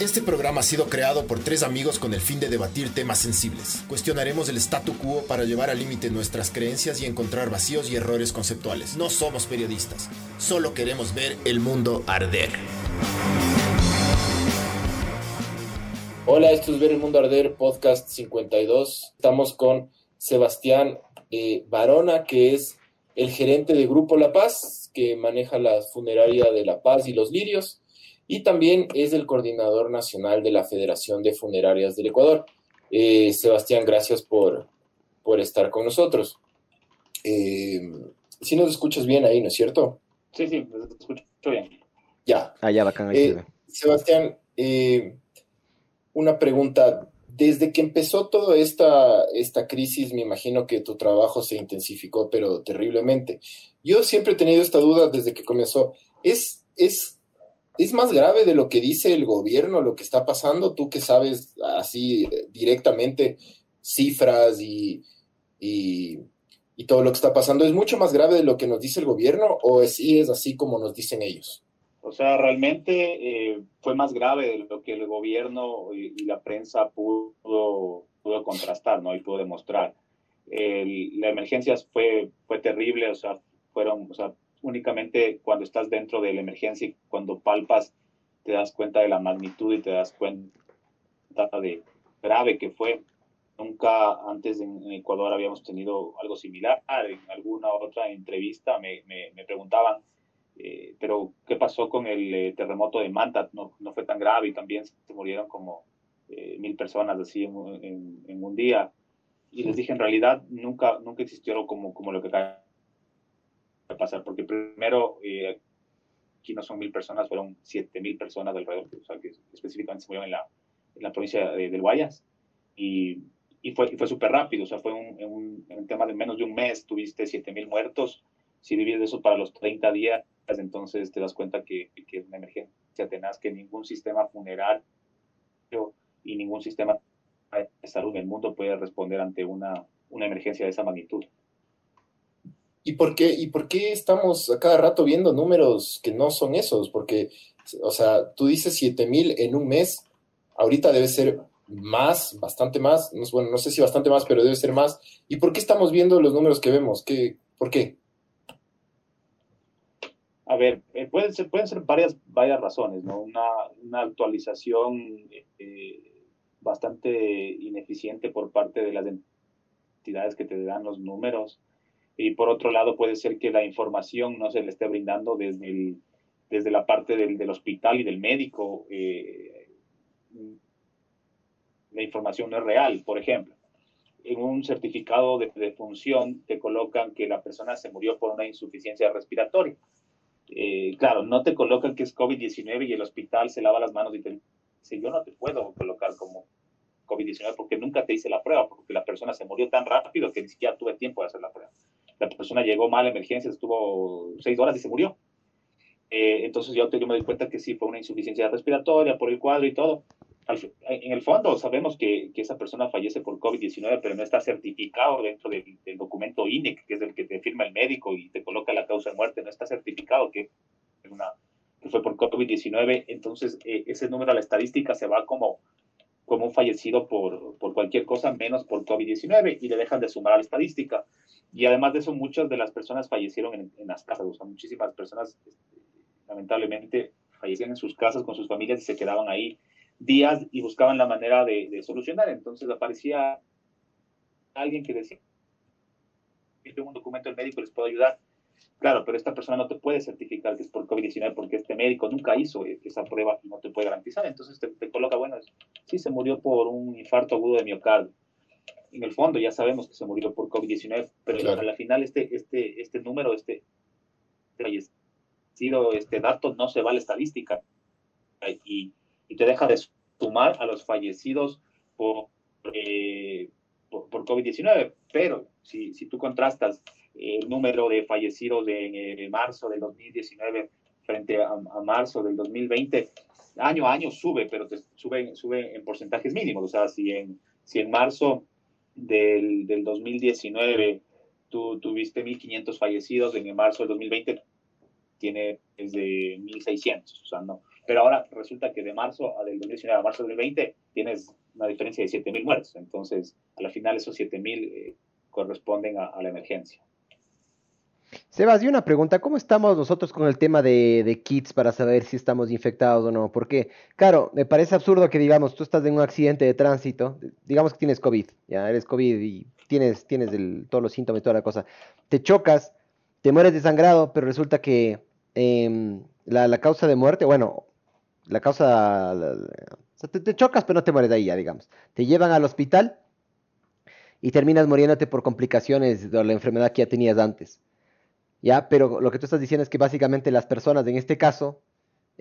Este programa ha sido creado por tres amigos con el fin de debatir temas sensibles. Cuestionaremos el statu quo para llevar al límite nuestras creencias y encontrar vacíos y errores conceptuales. No somos periodistas, solo queremos ver el mundo arder. Hola, esto es Ver el Mundo Arder, podcast 52. Estamos con Sebastián eh, Barona, que es el gerente de Grupo La Paz, que maneja la funeraria de La Paz y los Lirios y también es el coordinador nacional de la Federación de Funerarias del Ecuador. Eh, Sebastián, gracias por, por estar con nosotros. Eh, si nos escuchas bien ahí, ¿no es cierto? Sí, sí, te escucho bien. Ya. Ah, ya, bacán. Eh, Sebastián, una pregunta. Desde que empezó toda esta, esta crisis, me imagino que tu trabajo se intensificó, pero terriblemente. Yo siempre he tenido esta duda desde que comenzó. ¿Es, es ¿Es más grave de lo que dice el gobierno lo que está pasando? Tú que sabes así directamente cifras y, y, todo lo que está pasando, ¿es mucho más grave de lo que nos dice el gobierno o sí es así como nos dicen ellos? O sea, realmente eh, fue más grave de lo que el gobierno y, la prensa pudo, pudo contrastar, ¿no? Y pudo demostrar. la emergencia fue, fue terrible, o sea, fueron, o sea, únicamente cuando estás dentro de la emergencia y cuando palpas te das cuenta de la magnitud y te das cuenta de grave que fue. Nunca antes en Ecuador habíamos tenido algo similar. En alguna otra entrevista me, me, preguntaban, eh, pero ¿qué pasó con el eh, terremoto de Manta? No, no, fue tan grave y también se murieron como eh, mil personas así en, en, un día. Y les dije, en realidad nunca, nunca existió como, como lo que pasar, porque primero, eh, aquí no son mil personas, fueron siete mil personas alrededor, o sea, que específicamente se murieron en la, en la provincia de, del Guayas, y, y fue, fue súper rápido, o sea, fue un, un, un tema de menos de un mes, tuviste siete mil muertos, si divides eso para los 30 días, entonces te das cuenta que, que es una emergencia tenaz, que ningún sistema funerario y ningún sistema de salud en el mundo puede responder ante una, una emergencia de esa magnitud. ¿Y por, qué, ¿Y por qué estamos a cada rato viendo números que no son esos? Porque, o sea, tú dices 7 mil en un mes, ahorita debe ser más, bastante más, bueno, no sé si bastante más, pero debe ser más. ¿Y por qué estamos viendo los números que vemos? ¿Qué, ¿Por qué? A ver, eh, pueden, ser, pueden ser varias, varias razones, ¿no? Una, una actualización eh, bastante ineficiente por parte de las entidades que te dan los números y por otro lado puede ser que la información no se le esté brindando desde, desde la parte del, del, hospital y del médico. Eh, la información no es real, por ejemplo. En un certificado de, de, función te colocan que la persona se murió por una insuficiencia respiratoria. Eh, claro, no te colocan que es COVID-19 y el hospital se lava las manos y te dice, yo no te puedo colocar como COVID-19 porque nunca te hice la prueba, porque la persona se murió tan rápido que ni siquiera tuve tiempo de hacer la prueba la persona llegó mal a emergencia, estuvo seis horas y se murió. Eh, entonces yo, yo me doy cuenta que sí fue una insuficiencia respiratoria por el cuadro y todo. en el fondo sabemos que, que esa persona fallece por COVID-19, pero no está certificado dentro del, documento INEC, que es el que te firma el médico y te coloca la causa de muerte, no está certificado que, una, que fue por COVID-19. Entonces eh, ese número a la estadística se va como, como un fallecido por, por cualquier cosa menos por COVID-19 y le dejan de sumar a la estadística. Y además de eso, muchas de las personas fallecieron en, las casas, muchísimas personas este, lamentablemente fallecían en sus casas con sus familias y se quedaban ahí días y buscaban la manera de, solucionar. Entonces aparecía alguien que decía, tengo un documento del médico, les puedo ayudar. Claro, pero esta persona no te puede certificar que es por COVID-19 porque este médico nunca hizo esa prueba y no te puede garantizar. Entonces te, te coloca, bueno, sí se murió por un infarto agudo de miocardio en el fondo ya sabemos que se murió por COVID-19, pero a la final este, este, este número, este fallecido, este dato no se va a la estadística y, y te deja de sumar a los fallecidos por, eh, por, COVID-19. Pero si, si tú contrastas el número de fallecidos de, marzo del 2019 frente a, marzo del 2020, año a año sube, pero te sube, sube en porcentajes mínimos. O sea, si en, si en marzo del, del 2019 tú tuviste 1.500 fallecidos, en marzo del 2020 tiene desde 1.600, o sea, no. Pero ahora resulta que de marzo del 2019 a marzo del 2020 tienes una diferencia de 7.000 muertos. Entonces, a la final esos 7.000 eh, corresponden a, la emergencia. Sebas, y una pregunta, ¿cómo estamos nosotros con el tema de, de, kits para saber si estamos infectados o no? Porque, claro, me parece absurdo que digamos, tú estás en un accidente de tránsito, digamos que tienes COVID, ya eres COVID y tienes, tienes todos los síntomas y toda la cosa, te chocas, te mueres desangrado, pero resulta que em, la, causa de muerte, bueno, la causa, te, chocas pero no te mueres de ahí ya, digamos. Te llevan al hospital y terminas muriéndote por complicaciones de la enfermedad que ya tenías antes. ¿Ya? Pero lo que tú estás diciendo es que básicamente las personas, en este caso,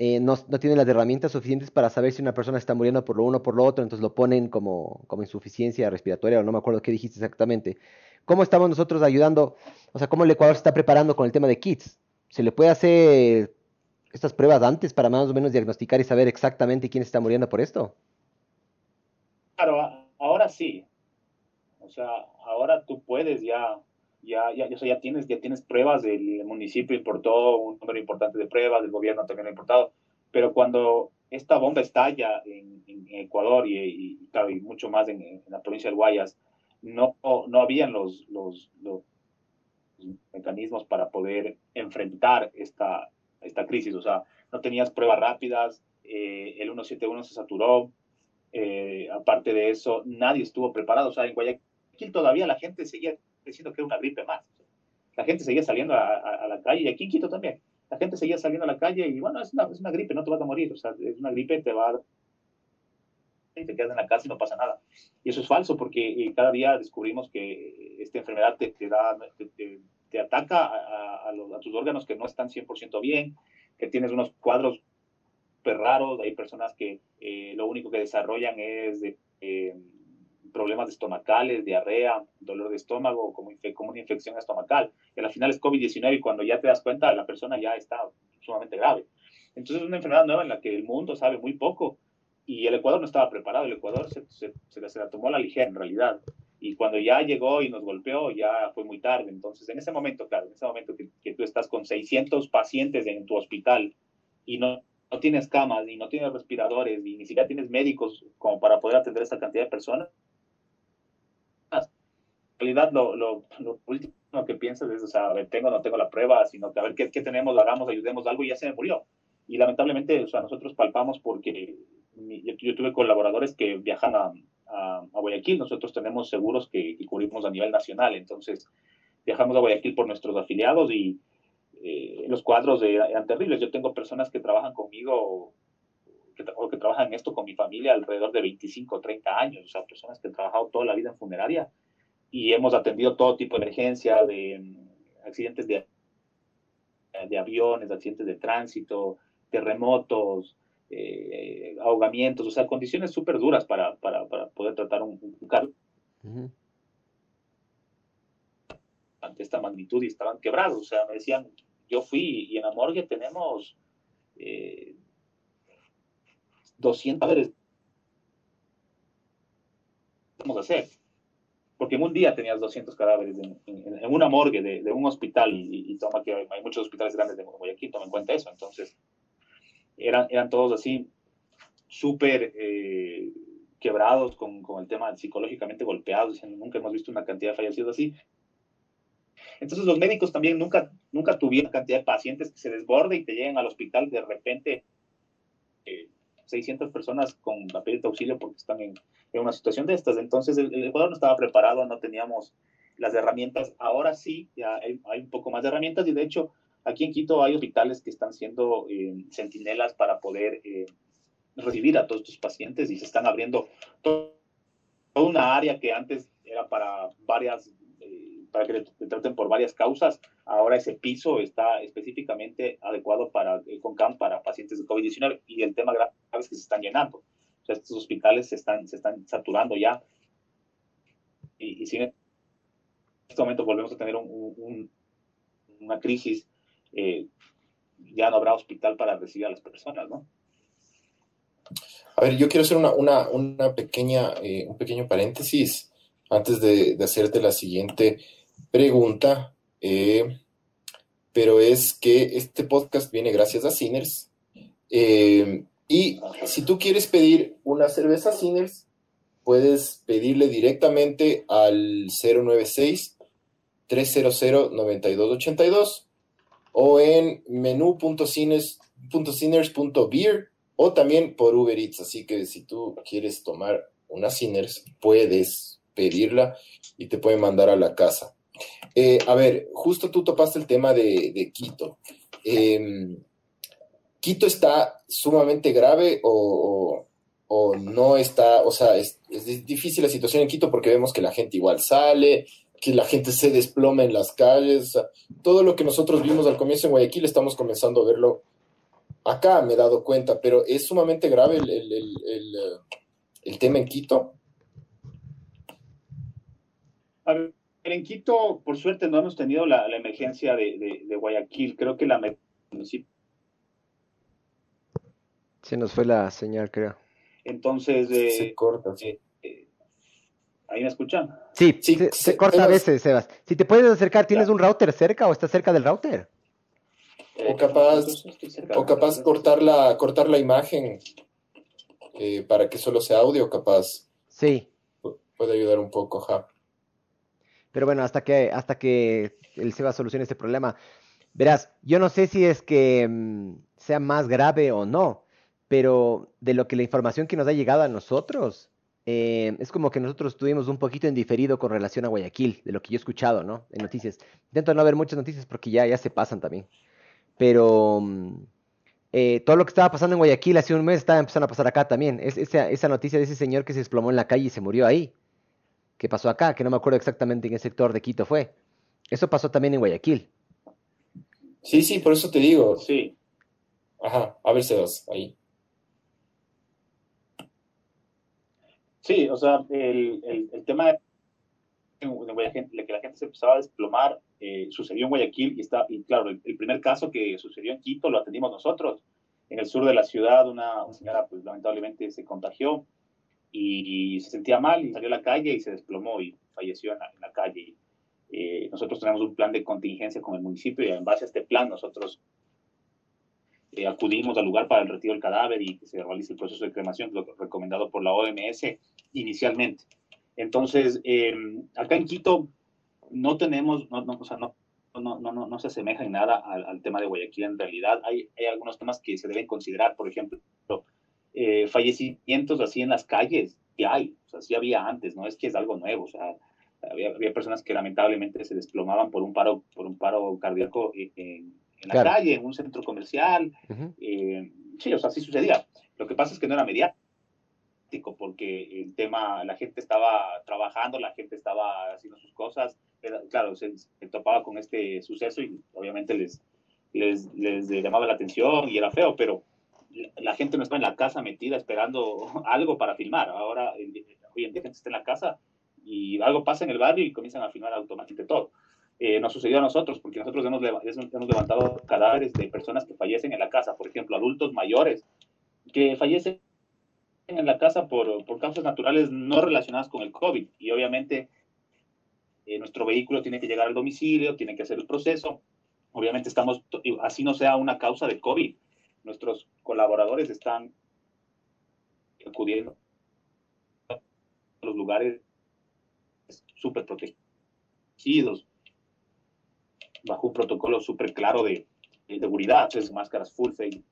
eh, no, tienen las herramientas suficientes para saber si una persona está muriendo por lo uno o por lo otro, entonces lo ponen como, como insuficiencia respiratoria, o no me acuerdo qué dijiste exactamente. ¿Cómo estamos nosotros ayudando? O sea, ¿cómo el Ecuador se está preparando con el tema de kits? ¿Se le puede hacer estas pruebas antes para más o menos diagnosticar y saber exactamente quién está muriendo por esto? Claro, ahora sí. O sea, ahora tú puedes ya, ya, ya, ya tienes, ya tienes pruebas, del municipio importó un número importante de pruebas, del gobierno también ha importado, pero cuando esta bomba estalla en, Ecuador y, y, mucho más en, la provincia del Guayas, no, no habían los, los, los mecanismos para poder enfrentar esta, esta crisis. O sea, no tenías pruebas rápidas, eh, el 171 se saturó. Eh, aparte de eso, nadie estuvo preparado. O sea, en Guayaquil todavía la gente seguía diciendo que era una gripe más. La gente seguía saliendo a, la calle y aquí en Quito también. La gente seguía saliendo a la calle y bueno, es una, es una gripe, no te vas a morir. O sea, es una gripe, te va a y te quedas en la casa y no pasa nada. Y eso es falso porque eh, cada día descubrimos que esta enfermedad te, te da, te, te ataca a, a, tus órganos que no están 100% bien, que tienes unos cuadros raros, hay personas que eh, lo único que desarrollan es eh, problemas estomacales, diarrea, dolor de estómago, como, como una infección estomacal. Y al final es COVID-19 y cuando ya te das cuenta, la persona ya está sumamente grave. Entonces es una enfermedad nueva en la que el mundo sabe muy poco y el Ecuador no estaba preparado, el Ecuador se, se, se, se la tomó a la ligera en realidad y cuando ya llegó y nos golpeó, ya fue muy tarde. Entonces, en ese momento, claro, en ese momento que, tú estás con 600 pacientes en tu hospital y no, no tienes camas, y no tienes respiradores, y ni siquiera tienes médicos como para poder atender a esta cantidad de personas, realidad lo, lo, lo último que piensas es, o sea, a ver, tengo o no tengo la prueba, sino que a ver qué, qué tenemos, lo hagamos, ayudemos algo, y ya se me murió. Y lamentablemente, o sea, nosotros palpamos porque yo, yo tuve colaboradores que viajan a, a, Guayaquil. Nosotros tenemos seguros que, cubrimos a nivel nacional, entonces viajamos a Guayaquil por nuestros afiliados y eh, los cuadros de, eran terribles. Yo tengo personas que trabajan conmigo que, o que trabajan esto con mi familia alrededor de 25 o 30 años, o sea, personas que han trabajado toda la vida en funeraria y hemos atendido todo tipo de emergencia, de mm, accidentes de, de aviones, accidentes de tránsito, terremotos, eh, ahogamientos, o sea, condiciones súper duras para, para, para, poder tratar un, carro ante esta magnitud y estaban quebrados. O sea, me decían, yo fui y en la morgue tenemos eh, 200 cadáveres. ¿Qué vamos a hacer? Porque en un día tenías 200 cadáveres en, una morgue de, un hospital y, toma que hay muchos hospitales grandes de Guayaquil, toma en cuenta eso. Entonces, eran, eran todos así, súper eh, quebrados con, con, el tema psicológicamente golpeados, diciendo, nunca hemos visto una cantidad de fallecidos así. Entonces los médicos también nunca, nunca tuvieron cantidad de pacientes que se desborde y te lleguen al hospital de repente 600 eh, personas con la de auxilio porque están en, en, una situación de estas. Entonces el, el, Ecuador no estaba preparado, no teníamos las herramientas. Ahora sí, ya hay, un poco más de herramientas y de hecho Aquí en Quito hay hospitales que están siendo eh, centinelas para poder eh, recibir a todos estos pacientes y se están abriendo toda una área que antes era para varias, para que le traten por varias causas. Ahora ese piso está específicamente adecuado para, con CAM para pacientes de COVID-19 y el tema grave es que se están llenando. O sea, estos hospitales se están, se están saturando ya y, y si en este momento volvemos a tener un, un, una crisis eh, ya no habrá hospital para recibir a las personas, ¿no? A ver, yo quiero hacer una, una, una pequeña, eh, un pequeño paréntesis antes de, de, hacerte la siguiente pregunta, eh, pero es que este podcast viene gracias a Sinners, Eh, y si tú quieres pedir una cerveza Sinners, puedes pedirle directamente al 096 300 9282 o en menú.sinners.beer o también por Uber Eats. Así que si tú quieres tomar una Sinners, puedes pedirla y te pueden mandar a la casa. Eh, a ver, justo tú topaste el tema de, Quito. Em, ¿Quito está sumamente grave o, no está? O sea, es, difícil la situación en Quito porque vemos que la gente igual sale, que la gente se desploma en las calles. todo lo que nosotros vimos al comienzo en Guayaquil estamos comenzando a verlo acá, me he dado cuenta, pero es sumamente grave el, tema en Quito. A ver, en Quito, por suerte, no hemos tenido la, emergencia de, Guayaquil. Creo que la Se nos fue la señal, creo. Entonces. Eh, se corta. Eh, eh, ¿Ahí me escuchan? Sí, se, corta a veces, Sebas. Si te puedes acercar, ¿tienes un router cerca o estás cerca del router? O capaz, o capaz cortar la, cortar la imagen para que solo sea audio, capaz. Sí. Puede ayudar un poco, ja. Pero bueno, hasta que, hasta que el Sebas solucione este problema. Verás, yo no sé si es que mm, sea más grave o no, pero de lo que la información que nos ha llegado a nosotros, eh, es como que nosotros estuvimos un poquito en diferido con relación a Guayaquil, de lo que yo he escuchado, ¿no? En noticias. Intento no ver muchas noticias porque ya, ya se pasan también. Pero mm, eh, todo lo que estaba pasando en Guayaquil hace un mes estaba empezando a pasar acá también. Es, esa, esa noticia de ese señor que se desplomó en la calle y se murió ahí. ¿Qué pasó acá? Que no me acuerdo exactamente en qué sector de Quito fue. Eso pasó también en Guayaquil. Sí, sí, por eso te digo. Sí. Ajá, a ver, Sebas, ahí. Sí, o sea, el, el, tema de, que la gente se empezaba a desplomar eh, sucedió en Guayaquil y, está, y claro, el, primer caso que sucedió en Quito lo atendimos nosotros. En el sur de la ciudad una, señora pues lamentablemente se contagió y, se sentía mal y salió a la calle y se desplomó y falleció en la, calle. Eh, nosotros tenemos un plan de contingencia con el municipio y en base a este plan nosotros eh, acudimos al lugar para el retiro del cadáver y que se realice el proceso de cremación, lo recomendado por la OMS inicialmente. Entonces, eh, acá en Quito no tenemos, no, no, o sea, no, no, no, no, se asemeja en nada al, tema de Guayaquil en realidad. Hay, hay, algunos temas que se deben considerar, por ejemplo, eh, fallecimientos así en las calles, que hay, o sea, sí había antes, no es que es algo nuevo, o sea, había, había personas que lamentablemente se desplomaban por un paro, por un paro cardíaco en, en la calle, en un centro comercial. Eh, sí, o sea, sí sucedía. Lo que pasa es que no era mediático, porque el tema, la gente estaba trabajando, la gente estaba haciendo sus cosas. claro, se, topaba con este suceso y obviamente les, les, les, llamaba la atención y era feo, pero la gente no estaba en la casa metida esperando algo para filmar. Ahora, hoy en día, gente está en la casa y algo pasa en el barrio y comienzan a filmar automáticamente todo. Eh, nos sucedió a nosotros, porque nosotros hemos, hemos, levantado cadáveres de personas que fallecen en la casa, por ejemplo, adultos mayores que fallecen en la casa por, por causas naturales no relacionadas con el COVID. Y obviamente eh, nuestro vehículo tiene que llegar al domicilio, tiene que hacer el proceso. Obviamente estamos, así no sea una causa de COVID, nuestros colaboradores están acudiendo a los lugares súper protegidos, bajo un protocolo súper claro de, seguridad, es máscaras full face.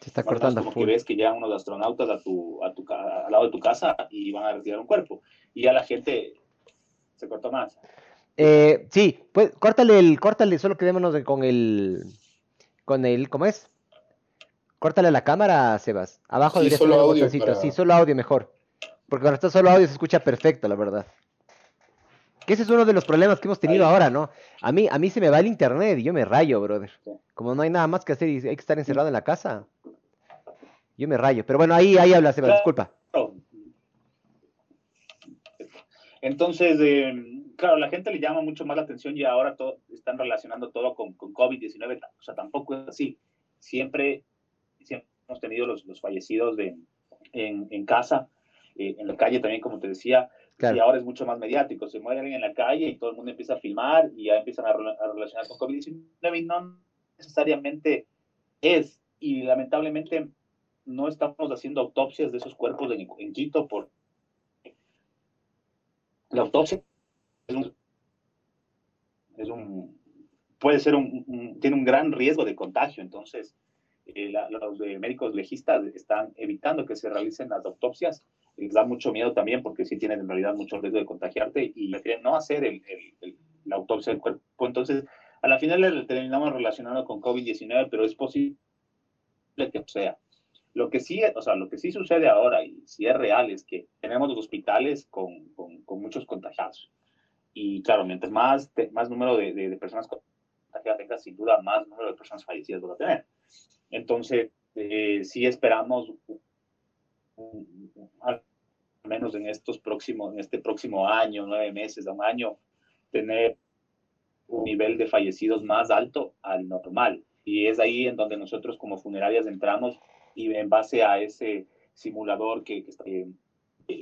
Se está cortando. Como que ves que llegan unos astronautas a tu, a tu, al lado de tu casa y van a retirar un cuerpo. Y ya la gente se cortó más. Eh, sí, pues córtale el, córtale, solo quedémonos con el, con el, ¿cómo es? Córtale la cámara, Sebas. Abajo sí, solo audio Sí, solo audio mejor. Porque cuando está solo audio se escucha perfecto, la verdad. Que ese es uno de los problemas que hemos tenido ahora, ¿no? A mí, a mí se me va el internet y yo me rayo, brother. Como no hay nada más que hacer y hay que estar encerrado en la casa. Yo me rayo. Pero bueno, ahí, ahí habla, Seba, disculpa. Entonces, eh, claro, la gente le llama mucho más la atención y ahora todo, están relacionando todo con, con COVID-19. O sea, tampoco es así. Siempre, siempre hemos tenido los, los fallecidos de, en, en casa, eh, en la calle también, como te decía. Y ahora es mucho más mediático. Se muere alguien en la calle y todo el mundo empieza a filmar y ya empiezan a, relacionar con COVID-19 y no necesariamente es, y lamentablemente no estamos haciendo autopsias de esos cuerpos en, en Quito por la autopsia es un, puede ser un, tiene un gran riesgo de contagio, entonces eh, los médicos legistas están evitando que se realicen las autopsias, les da mucho miedo también porque sí tienen en realidad mucho riesgo de contagiarte y prefieren no hacer el, la autopsia del cuerpo, entonces a la final le terminamos relacionando con COVID-19, pero es posible que sea. Lo que sí, o sea, lo que sí sucede ahora, y si es real, es que tenemos los hospitales con, con muchos contagiados. Y claro, mientras más, más número de, de, personas contagiadas tengas, sin duda, más número de personas fallecidas va a tener. Entonces, eh, sí esperamos, al menos en estos próximos, en este próximo año, nueve meses a un año, tener un nivel de fallecidos más alto al normal. Y es ahí en donde nosotros como funerarias entramos y en base a ese simulador que, está eh,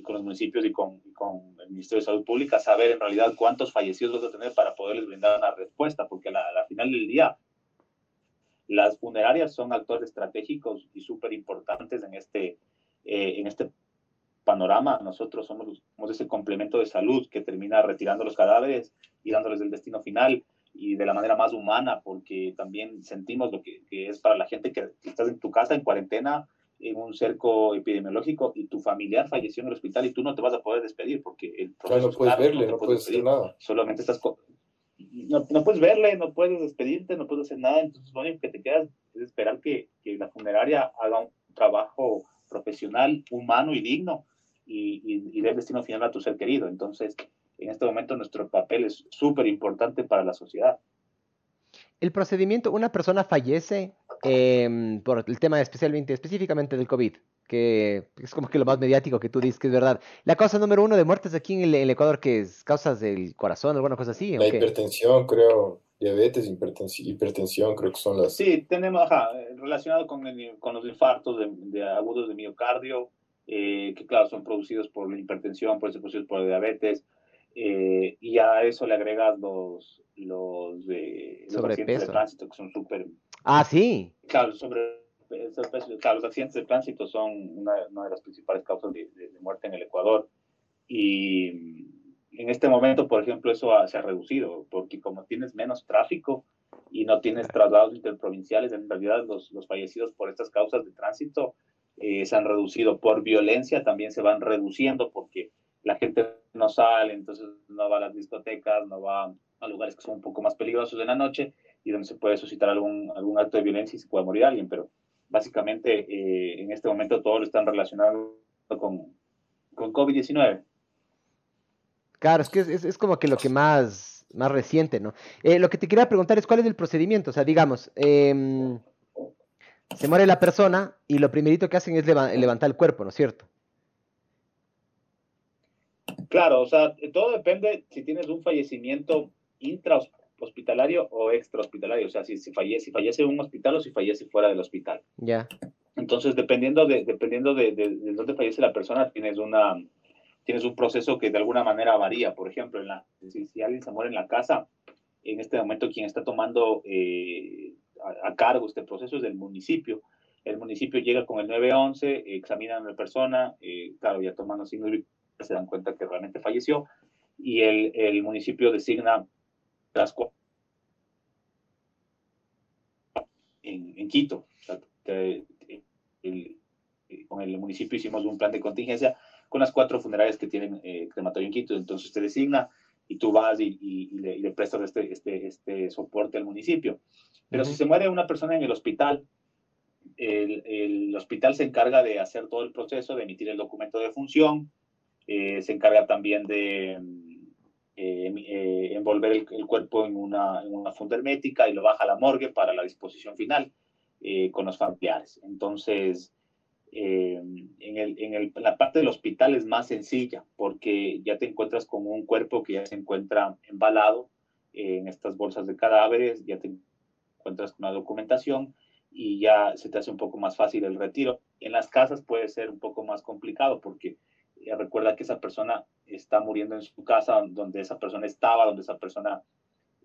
con los municipios y con, con, el Ministerio de Salud Pública, saber en realidad cuántos fallecidos vas a tener para poderles brindar una respuesta, porque a la, final del día las funerarias son actores estratégicos y súper importantes en este, eh, en este panorama. Nosotros somos, somos ese complemento de salud que termina retirando los cadáveres y dándoles el destino final y de la manera más humana, porque también sentimos lo que, es para la gente que, estás en tu casa en cuarentena, en un cerco epidemiológico y tu familiar falleció en el hospital y tú no te vas a poder despedir porque el proceso no puedes verle, no, puedes hacer nada. Solamente estás no, no, puedes verle, no puedes despedirte, no puedes hacer nada, entonces lo único que te queda es esperar que, que la funeraria haga un trabajo profesional, humano y digno y, y, y dé destino final a tu ser querido. Entonces, en este momento nuestro papel es súper importante para la sociedad. El procedimiento, una persona fallece em, por el tema especialmente, específicamente del COVID, que es como que lo más mediático que tú dices que es verdad. La causa número uno de muertes aquí en el, Ecuador, que es causas del corazón, alguna cosa así. La hipertensión, creo, diabetes, hipertensión, creo que son las... Sí, tenemos, ajá, relacionado con, con los infartos de, agudos de miocardio, eh, que claro, son producidos por la hipertensión, pueden ser producidos por la diabetes, eh, y a eso le agregas los, los, accidentes de tránsito que son súper... Ah, sí. Claro, sobre, claro, los accidentes de tránsito son una, una de las principales causas de, de, muerte en el Ecuador. Y en este momento, por ejemplo, eso se ha reducido, porque como tienes menos tráfico y no tienes traslados interprovinciales, en realidad los, los fallecidos por estas causas de tránsito eh, se han reducido. Por violencia también se van reduciendo, porque la gente no sale, entonces no va a las discotecas, no va a lugares que son un poco más peligrosos en la noche y donde se puede suscitar algún, algún acto de violencia y se puede morir alguien, pero básicamente eh, en este momento todo lo están relacionando con, con COVID-19. Claro, es que es, es, como que lo que más, más reciente, ¿no? Eh, lo que te quería preguntar es cuál es el procedimiento, o sea, digamos, eh, se muere la persona y lo primerito que hacen es levantar el cuerpo, ¿no es cierto? Claro, o sea, todo depende si tienes un fallecimiento intrahospitalario o extrahospitalario, o sea, si, si, fallece, si fallece en un hospital o si fallece fuera del hospital. Ya. Entonces, dependiendo de, dependiendo de, de, de, dónde fallece la persona, tienes una tienes un proceso que de alguna manera varía. Por ejemplo, en la, si, si alguien se muere en la casa, en este momento quien está tomando eh, a, a, cargo este proceso es el municipio. El municipio llega con el 911, examinan a la persona, eh, claro, ya tomando signos se dan cuenta que realmente falleció y el, el municipio designa las en, en Quito. el, con el municipio hicimos un plan de contingencia con las cuatro funerarias que tienen eh, crematorio en Quito. Entonces te designa y tú vas y, y, y, le, y le, prestas este, este, este, soporte al municipio. Pero uh -huh. si se muere una persona en el hospital, el, el, hospital se encarga de hacer todo el proceso, de emitir el documento de función, eh, se encarga también de eh, eh, envolver el, cuerpo en una, funda hermética y lo baja a la morgue para la disposición final eh, con los familiares. Entonces, en, el, en, el, la parte del hospital es más sencilla porque ya te encuentras con un cuerpo que ya se encuentra embalado en estas bolsas de cadáveres, ya te encuentras con una documentación y ya se te hace un poco más fácil el retiro. En las casas puede ser un poco más complicado porque recuerda que esa persona está muriendo en su casa, donde esa persona estaba, donde esa persona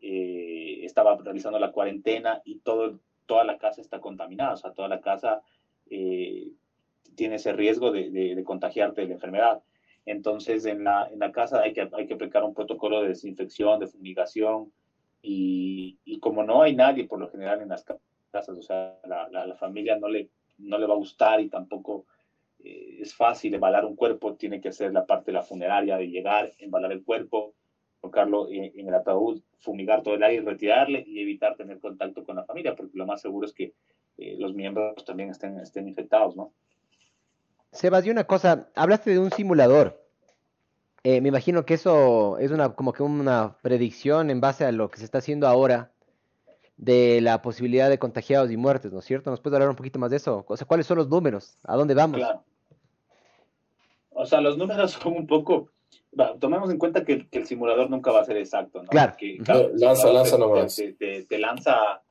eh, estaba realizando la cuarentena y todo, toda la casa está contaminada, o sea, toda la casa eh, tiene ese riesgo de, de, contagiarte de la enfermedad. Entonces, en la, en la casa hay que, hay que aplicar un protocolo de desinfección, de fumigación, y, y, como no hay nadie por lo general en las casas, o sea, la, la, familia no le, no le va a gustar y tampoco es fácil embalar un cuerpo, tiene que hacer la parte de la funeraria, de llegar, embalar el cuerpo, colocarlo en, el ataúd, fumigar todo el aire, retirarle y evitar tener contacto con la familia, porque lo más seguro es que eh, los miembros también estén, estén infectados, ¿no? Sebas, y una cosa, hablaste de un simulador. Eh, me imagino que eso es una como que una predicción en base a lo que se está haciendo ahora de la posibilidad de contagiados y muertes, ¿no es cierto? ¿Nos puedes hablar un poquito más de eso? O sea, ¿cuáles son los números? ¿A dónde vamos? Claro. O sea, los números son un poco... tomemos en cuenta que, el simulador nunca va a ser exacto, ¿no? Claro. lanza, lanza nomás. Te, te, te, lanza,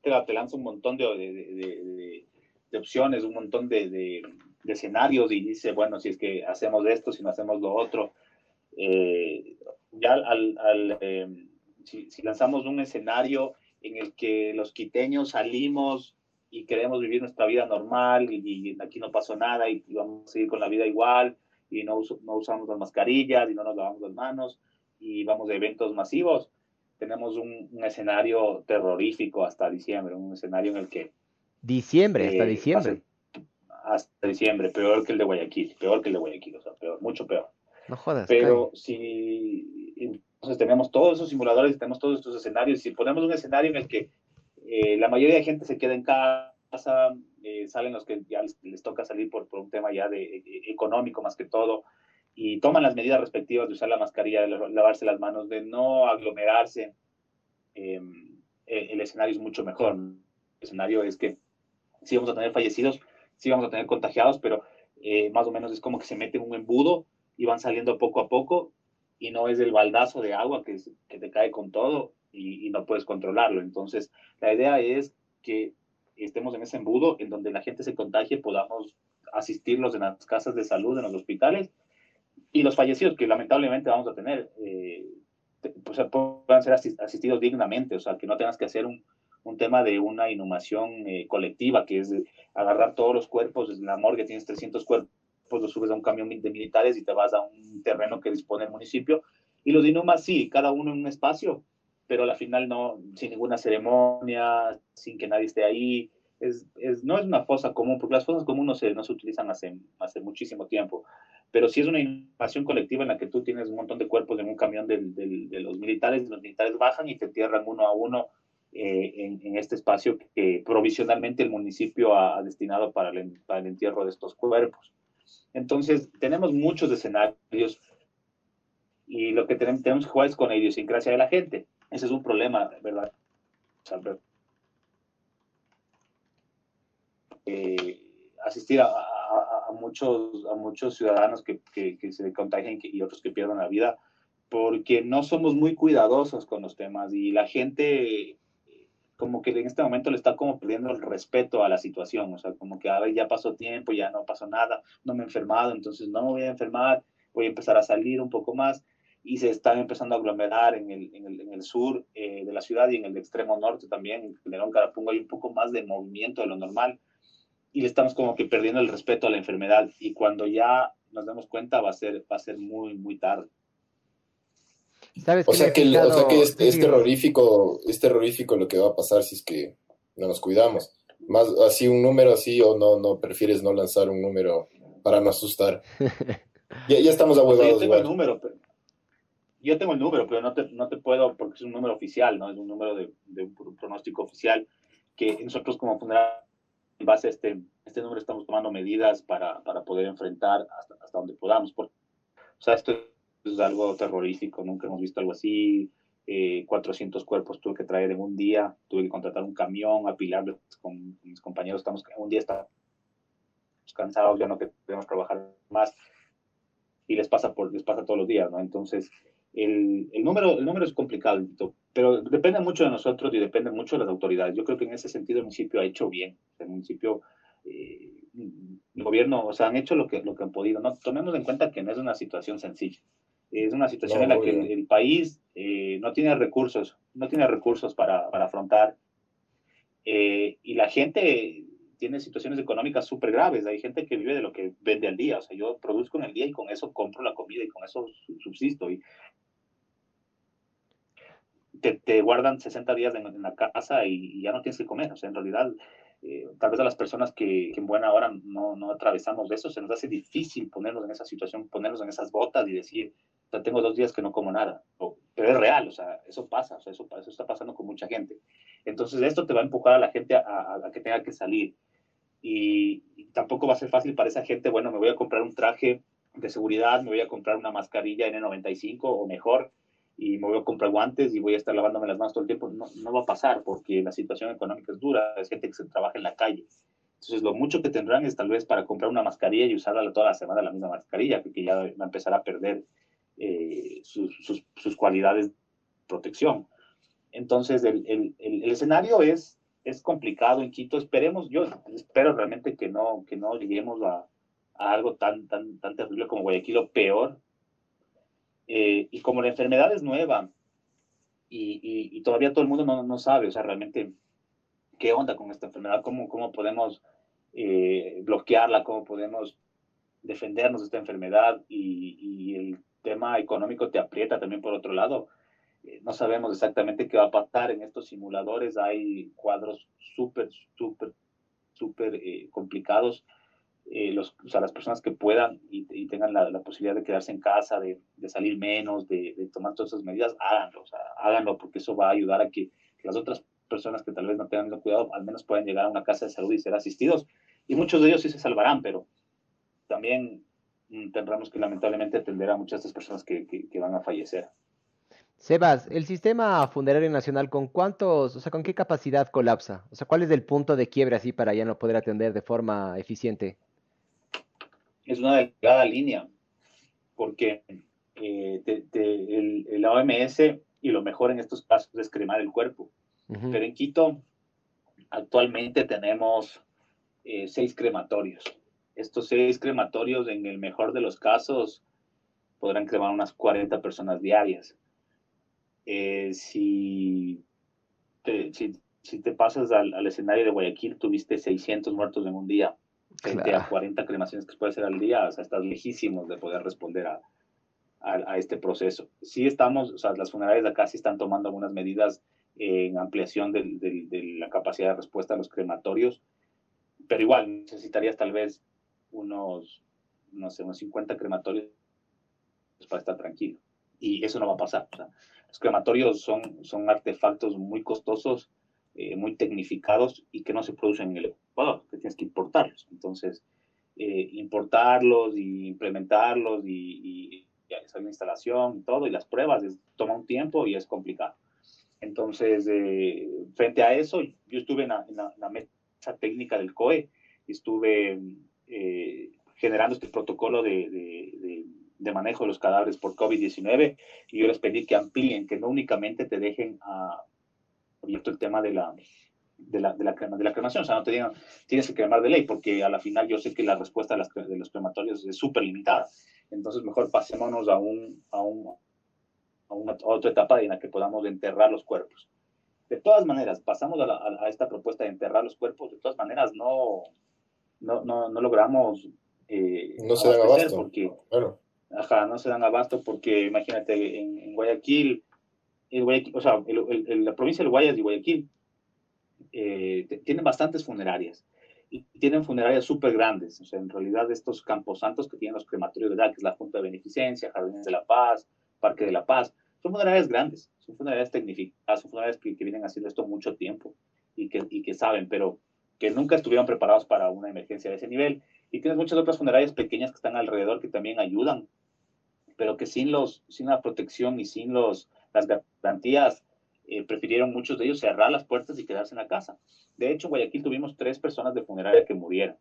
te, lanza un montón de, de, de opciones, un montón de, escenarios y dice, bueno, si es que hacemos esto, si no hacemos lo otro. Eh, ya al, al eh, si, si, lanzamos un escenario en el que los quiteños salimos y queremos vivir nuestra vida normal y, aquí no pasó nada y, vamos a seguir con la vida igual y no, no usamos las mascarillas y no nos lavamos las manos y vamos a eventos masivos. Tenemos un, escenario terrorífico hasta diciembre, un escenario en el que... Diciembre, hasta eh, diciembre. Hasta diciembre, peor que el de Guayaquil, peor que el de Guayaquil, o sea, peor, mucho peor. No jodas. Pero si entonces tenemos todos esos simuladores, tenemos todos estos escenarios. Si ponemos un escenario en el que eh, la mayoría de gente se queda en casa, eh, salen los que ya les, toca salir por, por, un tema ya de, eh, económico más que todo, y toman las medidas respectivas de usar la mascarilla, de lavarse las manos, de no aglomerarse, em, el escenario es mucho mejor. El escenario es que sí vamos a tener fallecidos, sí vamos a tener contagiados, pero más o menos es como que se mete un embudo y van saliendo poco a poco y no es el baldazo de agua que, que te cae con todo y, no puedes controlarlo. Entonces, la idea es que estemos en ese embudo en donde la gente se contagie, podamos asistirlos en las casas de salud, en los hospitales, y los fallecidos que lamentablemente vamos a tener, eh, pues, puedan ser asistidos dignamente, o sea, que no tengas que hacer un, un tema de una inhumación eh, colectiva, que es agarrar todos los cuerpos, en la morgue tienes 300 cuerpos pues lo subes a un camión de militares y te vas a un terreno que dispone el municipio. Y los inumas sí, cada uno en un espacio, pero al final no, sin ninguna ceremonia, sin que nadie esté ahí. Es, es, no es una fosa común, porque las fosas comunes no se, no se utilizan hace, hace muchísimo tiempo, pero sí es una inhumación colectiva en la que tú tienes un montón de cuerpos en un camión del, del, de los militares, los militares bajan y te entierran uno a uno eh, en, en, este espacio que provisionalmente el municipio ha, ha destinado para el, para el entierro de estos cuerpos. Entonces, tenemos muchos escenarios y lo que tenemos, tenemos que jugar es con la idiosincrasia de la gente. Ese es un problema, ¿verdad? Eh, asistir a, muchos, a muchos ciudadanos que, se contagian y otros que pierdan la vida porque no somos muy cuidadosos con los temas y la gente como que en este momento le está como perdiendo el respeto a la situación, o sea, como que a ver, ya pasó tiempo, ya no pasó nada, no me he enfermado, entonces no me voy a enfermar, voy a empezar a salir un poco más y se están empezando a aglomerar en el, en el, en el sur eh, de la ciudad y en el extremo norte también, en León Carapungo hay un poco más de movimiento de lo normal y le estamos como que perdiendo el respeto a la enfermedad y cuando ya nos demos cuenta va a ser, va a ser muy, muy tarde o, sea que, es, terrorífico, es terrorífico lo que va a pasar si es que no nos cuidamos. Más así un número así o no, no prefieres no lanzar un número para no asustar. ya, ya estamos ahuevados. yo tengo el número, pero, yo tengo el número, pero no te, no te puedo porque es un número oficial, ¿no? Es un número de, un pronóstico oficial que nosotros como fundación en base a este, este número estamos tomando medidas para, para poder enfrentar hasta, hasta donde podamos. o sea, esto es algo terrorífico, nunca hemos visto algo así. 400 eh, cuerpos tuve que traer en un día, tuve que contratar un camión, apilarlos con, mis compañeros, estamos un día estamos cansados, ya no queremos trabajar más y les pasa por les pasa todos los días, ¿no? Entonces, el, el, número, el número es complicado, pero depende mucho de nosotros y depende mucho de las autoridades. Yo creo que en ese sentido el municipio ha hecho bien. El municipio, eh, el gobierno, o sea, han hecho lo que, lo que han podido. ¿no? Tomemos en cuenta que no es una situación sencilla. Es una situación en la que el, país eh, no tiene recursos no tiene recursos para, para afrontar. Eh, y la gente tiene situaciones económicas súper graves. Hay gente que vive de lo que vende al día. O sea, yo produzco en el día y con eso compro la comida y con eso subsisto. Y te, te guardan 60 días en, la casa y, ya no tienes que comer. O sea, en realidad, eh, tal vez a las personas que, en buena hora no, no atravesamos de eso, se nos hace difícil ponernos en esa situación, ponernos en esas botas y decir, o sea, tengo dos días que no como nada. pero es real, o sea, eso pasa, o sea, eso, eso está pasando con mucha gente. Entonces, esto te va a empujar a la gente a, a que tenga que salir y, tampoco va a ser fácil para esa gente, bueno, me voy a comprar un traje de seguridad, me voy a comprar una mascarilla N95 o mejor, y me voy a comprar guantes y voy a estar lavándome las manos todo el tiempo. No, no va a pasar porque la situación económica es dura, es gente que se trabaja en la calle. Entonces, lo mucho que tendrán es tal vez para comprar una mascarilla y usarla toda la semana, la misma mascarilla, porque ya va a empezar a perder eh, sus, sus, sus, cualidades de protección. Entonces, el, el, el, escenario es es complicado en Quito. Esperemos, yo espero realmente que no, que no lleguemos a, algo tan, tan, tan terrible como Guayaquil o peor. Eh, y como la enfermedad es nueva y, todavía todo el mundo no, no, sabe, o sea, realmente qué onda con esta enfermedad, cómo, cómo podemos eh, bloquearla, cómo podemos defendernos de esta enfermedad y, y el tema económico te aprieta también por otro lado eh, no sabemos exactamente qué va a pasar en estos simuladores. Hay cuadros súper, súper, súper eh, complicados. Eh, los, o sea, las personas que puedan y, tengan la, posibilidad de quedarse en casa, de, salir menos, de, tomar todas esas medidas, háganlo, o sea, háganlo porque eso va a ayudar a que, las otras personas que tal vez no tengan cuidado al menos puedan llegar a una casa de salud y ser asistidos. Y muchos de ellos sí se salvarán, pero también mm, tendremos que lamentablemente atender a muchas de estas personas que, que van a fallecer. Sebas, el sistema funerario nacional, ¿con cuántos, o sea, con qué capacidad colapsa? O sea, ¿cuál es el punto de quiebre así para ya no poder atender de forma eficiente? Es una delgada línea, porque eh, el, OMS y lo mejor en estos casos es cremar el cuerpo. Pero en Quito actualmente tenemos eh, seis crematorios. Estos seis crematorios, en el mejor de los casos, podrán cremar unas 40 personas diarias eh, si, te, si, si, te pasas al, al, escenario de Guayaquil, tuviste 600 muertos en un día, frente a 40 cremaciones que puede hacer al día, o sea, estás lejísimos de poder responder a, a, este proceso. Sí estamos, o sea, las funerarias de acá sí están tomando algunas medidas en ampliación de, de, de la capacidad de respuesta a los crematorios, pero igual necesitarías tal vez unos, no sé, unos 50 crematorios para estar tranquilo. Y eso no va a pasar. O sea, los crematorios son, son artefactos muy costosos, eh, muy tecnificados y que no se producen en el Ecuador, que tienes que importarlos. Entonces, eh, importarlos y implementarlos y, y la instalación y todo, y las pruebas, toma un tiempo y es complicado. Entonces, eh, frente a eso, yo estuve en la, mesa técnica del COE, estuve generando este protocolo de de manejo de los cadáveres por COVID-19 y yo les pedí que amplíen, que no únicamente te dejen ah, abierto el tema de la, de la, de, la, de la cremación, o sea, no te digan, tienes que cremar de ley, porque a la final yo sé que la respuesta de, las, de los crematorios es súper limitada. Entonces, mejor pasémonos a, un, a, un, a una otra etapa en la que podamos enterrar los cuerpos. De todas maneras, pasamos a, a, esta propuesta de enterrar los cuerpos, de todas maneras no, no, no, no logramos... Eh, no se da abasto. Porque, claro ajá, no se dan abasto porque imagínate, en, Guayaquil, o sea, la provincia de Guayas y Guayaquil eh, tienen bastantes funerarias y tienen funerarias súper grandes. O sea, en realidad estos campos santos que tienen los crematorios de edad, que es la Junta de Beneficencia, Jardines de la Paz, Parque de la Paz, son funerarias grandes, son funerarias tecnificadas, son funerarias que, vienen haciendo esto mucho tiempo y que, y que saben, pero que nunca estuvieron preparados para una emergencia de ese nivel. Y tienes muchas otras funerarias pequeñas que están alrededor que también ayudan pero que sin, los, sin la protección y sin los, las garantías, eh, prefirieron muchos de ellos cerrar las puertas y quedarse en la casa. De hecho, en Guayaquil tuvimos tres personas de funeraria que murieron,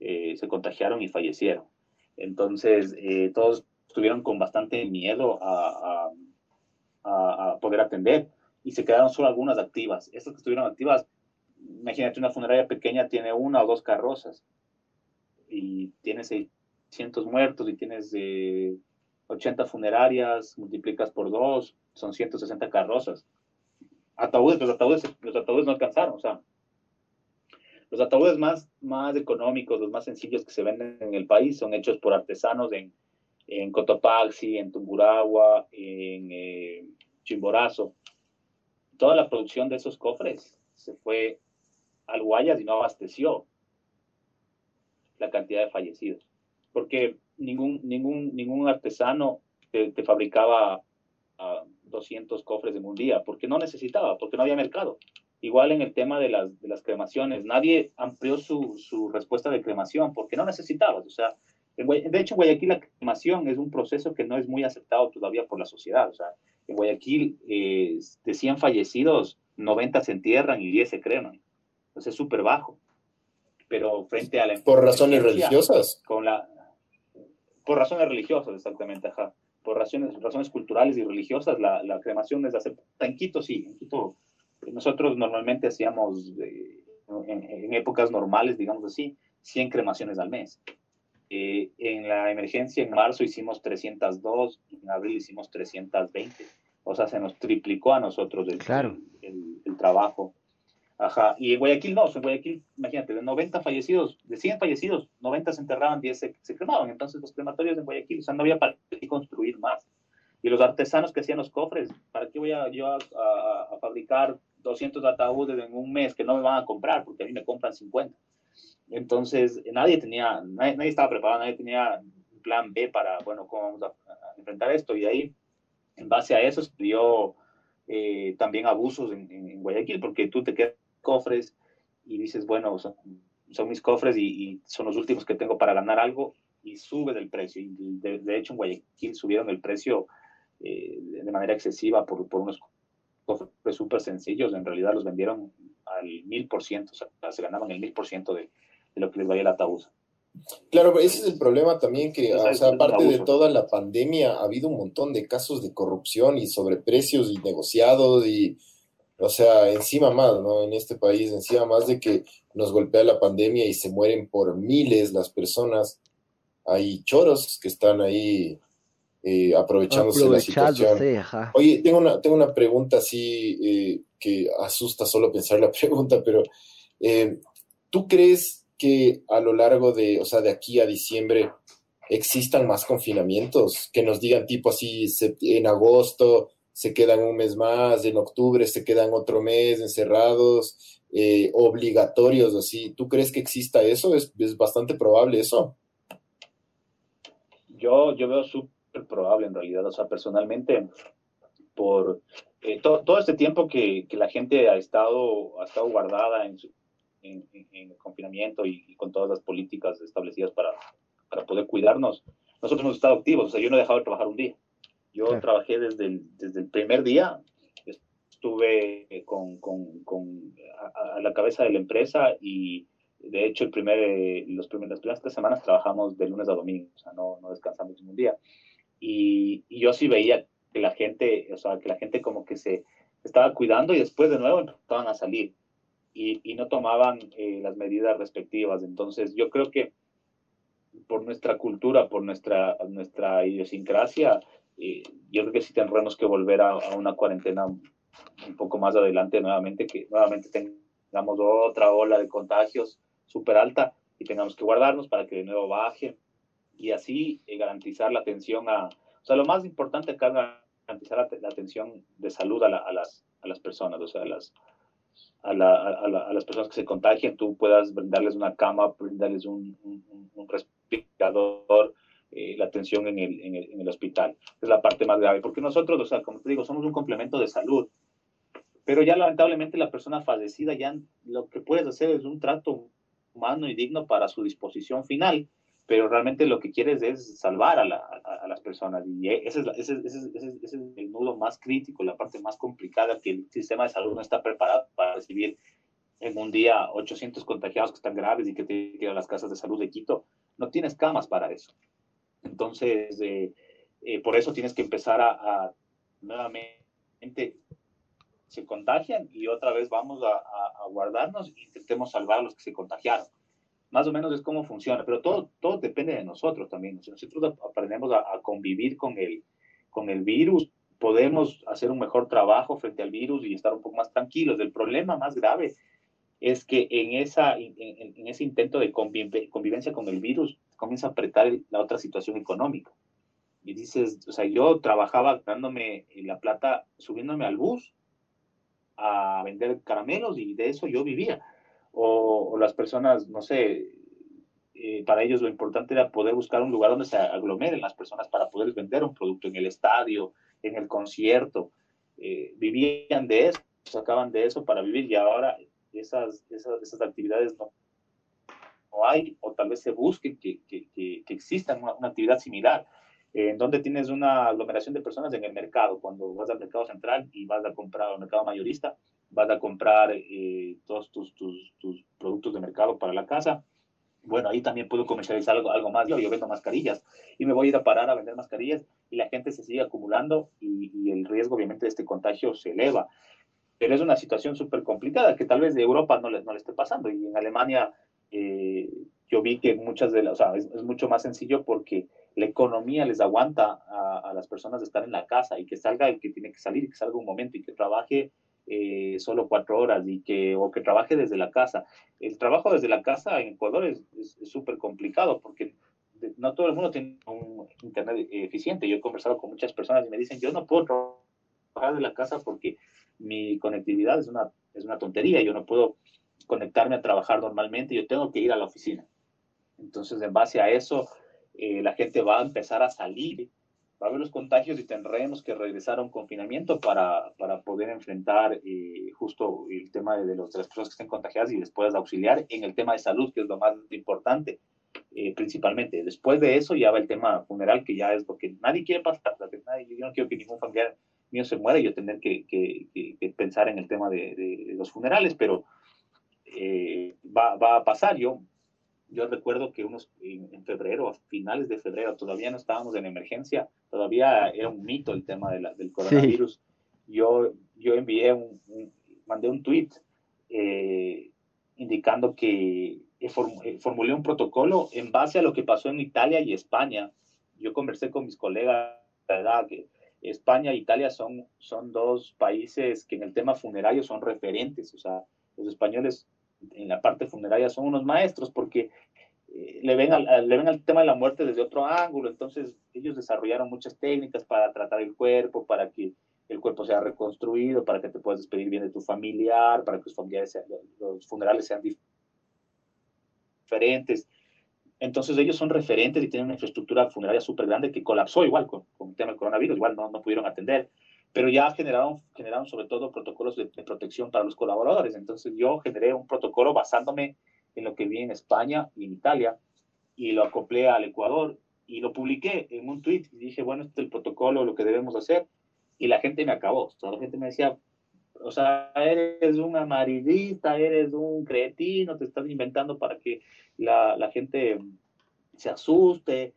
eh, se contagiaron y fallecieron. Entonces, eh, todos estuvieron con bastante miedo a, a, a, poder atender y se quedaron solo algunas activas. Estas que estuvieron activas, imagínate una funeraria pequeña tiene una o dos carrozas y tiene 600 muertos y tienes 80 funerarias, multiplicas por dos, son 160 carrozas. ataúdes, los ataúdes, los ataúdes no alcanzaron, o sea, los ataúdes más, más económicos, los más sencillos que se venden en el país son hechos por artesanos en, en Cotopaxi, en Tumburagua, en eh, Chimborazo. Toda la producción de esos cofres se fue al Guayas y no abasteció la cantidad de fallecidos. Porque ningún, ningún, ningún artesano te, fabricaba 200 cofres en un día, porque no necesitaba, porque no había mercado. Igual en el tema de las, de las cremaciones, nadie amplió su, su respuesta de cremación porque no necesitabas. O sea, de hecho, en Guayaquil la cremación es un proceso que no es muy aceptado todavía por la sociedad. O sea, en Guayaquil eh, de 100 fallecidos, 90 se entierran y 10 se creman. Entonces es súper bajo. Pero frente a la... ¿Por razones religiosas? Con la, por razones religiosas, exactamente, ajá. Por razones, razones culturales y religiosas, la, la cremación es aceptada. En Quito sí, en Quito nosotros normalmente hacíamos, eh, en, épocas normales, digamos así, 100 cremaciones al mes. Eh, en la emergencia en marzo hicimos 302, en abril hicimos 320. O sea, se nos triplicó a nosotros el, claro. el, el, trabajo. Ajá. Y en Guayaquil no, en Guayaquil, imagínate, de 90 fallecidos, de 100 fallecidos, 90 se enterraban, 10 se, se cremaban. Entonces los crematorios en Guayaquil, o sea, no había para qué construir más. Y los artesanos que hacían los cofres, ¿para qué voy a, yo a, a fabricar 200 ataúdes en un mes que no me van a comprar, porque a mí me compran 50. Entonces, nadie tenía, nadie, estaba preparado, nadie tenía un plan B para, bueno, cómo vamos a, enfrentar esto. Y ahí, en base a eso, se dio eh, también abusos en, Guayaquil, porque tú te quedas cofres y dices, bueno, son, mis cofres y, son los últimos que tengo para ganar algo y sube el precio. Y de, hecho, en Guayaquil subieron el precio eh, de manera excesiva por, por unos cofres súper sencillos, en realidad los vendieron al mil por ciento, o sea, se ganaban el mil por ciento de lo que les valía el ataúd. Claro, ese es el problema también que, o sea, aparte de toda la pandemia, ha habido un montón de casos de corrupción y sobreprecios y negociados y, o sea, encima más, ¿no? En este país, encima más de que nos golpea la pandemia y se mueren por miles las personas, hay choros que están ahí eh, aprovechándose de la situación. Oye, tengo una, tengo una pregunta así eh, que asusta solo pensar la pregunta, pero eh, ¿tú crees que a lo largo de, o sea, de aquí a diciembre existan más confinamientos? Que nos digan tipo así, en agosto se quedan un mes más, en octubre se quedan otro mes encerrados, obligatorios, así. ¿Tú crees que exista eso? Es, es bastante probable eso. Yo, yo veo súper probable en realidad. O sea, personalmente, por eh, todo este tiempo que, que, la gente ha estado, ha estado guardada en, en, el confinamiento y, con todas las políticas establecidas para, para poder cuidarnos, nosotros hemos estado activos. O sea, yo no he dejado de trabajar un día. Yo trabajé desde el, desde el primer día, estuve con, con, con a, la cabeza de la empresa y de hecho el primer, los primeros, las primeras tres semanas trabajamos de lunes a domingo, o sea, no, no descansamos ningún día. Y, yo sí veía que la gente, o sea, que la gente como que se estaba cuidando y después de nuevo empezaban a salir y, y no tomaban eh, las medidas respectivas. Entonces yo creo que por nuestra cultura, por nuestra, nuestra idiosincrasia, eh, yo creo que sí tendremos que volver a, a, una cuarentena un poco más adelante nuevamente, que nuevamente tengamos otra ola de contagios súper alta y tengamos que guardarnos para que de nuevo baje y así eh, garantizar la atención a, o sea, lo más importante acá es garantizar la, atención de salud a, a, las, a las personas, o sea, a las, a, a, las personas que se contagian, tú puedas brindarles una cama, brindarles un, un, respirador, eh, la atención en el, en, el, en el, hospital. Es la parte más grave, porque nosotros, o sea, como te digo, somos un complemento de salud, pero ya lamentablemente la persona fallecida ya lo que puedes hacer es un trato humano y digno para su disposición final pero realmente lo que quieres es salvar a, la, a, las personas y ese es, ese, ese, ese es, el nudo más crítico, la parte más complicada que el sistema de salud no está preparado para recibir en un día 800 contagiados que están graves y que te quedan las casas de salud de Quito. No tienes camas para eso. Entonces, eh, eh, por eso tienes que empezar a, nuevamente se contagian y otra vez vamos a, a, guardarnos e intentemos salvar a los que se contagiaron más o menos es cómo funciona, pero todo, todo depende de nosotros también. Si nosotros aprendemos a, convivir con el, con el virus, podemos hacer un mejor trabajo frente al virus y estar un poco más tranquilos. El problema más grave es que en, esa, en, ese intento de convivencia con el virus comienza a apretar la otra situación económica. Y dices, o sea, yo trabajaba dándome la plata, subiéndome al bus a vender caramelos y de eso yo vivía. O, las personas, no sé, eh, para ellos lo importante era poder buscar un lugar donde se aglomeren las personas para poder vender un producto en el estadio, en el concierto. Eh, vivían de eso, sacaban de eso para vivir y ahora esas, esas, esas actividades no, no, hay o tal vez se busque que, que, que, exista una, actividad similar. en donde tienes una aglomeración de personas en el mercado, cuando vas al mercado central y vas a comprar al mercado mayorista, vas a comprar eh, todos tus, tus, tus, productos de mercado para la casa. Bueno, ahí también puedo comercializar algo, algo más. Yo, yo vendo mascarillas y me voy a ir a parar a vender mascarillas y la gente se sigue acumulando y, y el riesgo obviamente de este contagio se eleva pero es una situación súper complicada que tal vez de Europa no le, no le esté pasando. Y en Alemania eh, yo vi que muchas de las, o sea, es, mucho más sencillo porque la economía les aguanta a, a, las personas de estar en la casa y que salga el que tiene que salir, que salga un momento y que trabaje eh, solo cuatro horas y que, o que trabaje desde la casa. El trabajo desde la casa en Ecuador es súper complicado porque no todo el mundo tiene un internet eficiente. Yo he conversado con muchas personas y me dicen, yo no puedo trabajar de la casa porque mi conectividad es una, es una tontería, yo no puedo conectarme a trabajar normalmente, yo tengo que ir a la oficina. Entonces, en base a eso, eh, la gente va a empezar a salir, va a haber los contagios y tendremos que regresar a un confinamiento para, para poder enfrentar eh, justo el tema de, los, de las personas que estén contagiadas y les puedas auxiliar en el tema de salud, que es lo más importante, eh, principalmente. Después de eso ya va el tema funeral, que ya es lo que nadie quiere pasar. Nadie, yo no quiero que ningún familiar mío se muere, yo tener que, que, que, pensar en el tema de, de los funerales, pero eh, va, va, a pasar. Yo, yo recuerdo que unos en, febrero, a finales de febrero, todavía no estábamos en emergencia, todavía era un mito el tema de la, del coronavirus. Sí. Yo, yo envié un, un, mandé un tweet eh, indicando que formulé un protocolo en base a lo que pasó en Italia y España. Yo conversé con mis colegas, ¿verdad? Que España e Italia son, son dos países que en el tema funerario son referentes, o sea, los españoles en la parte funeraria son unos maestros porque eh, le, ven al, le ven al tema de la muerte desde otro ángulo, entonces ellos desarrollaron muchas técnicas para tratar el cuerpo, para que el cuerpo sea reconstruido, para que te puedas despedir bien de tu familiar, para que los, familiares sean, los funerales sean diferentes. Entonces ellos son referentes y tienen una infraestructura funeraria súper grande que colapsó igual con, con, el tema del coronavirus, igual no, no pudieron atender, pero ya generaron, generaron sobre todo protocolos de, de, protección para los colaboradores. Entonces yo generé un protocolo basándome en lo que vi en España y en Italia y lo acoplé al Ecuador y lo publiqué en un tweet y dije, bueno, este es el protocolo, lo que debemos hacer. Y la gente me acabó, toda la gente me decía, o sea, eres un amarillista, eres un cretino, te estás inventando para que la, la gente se asuste.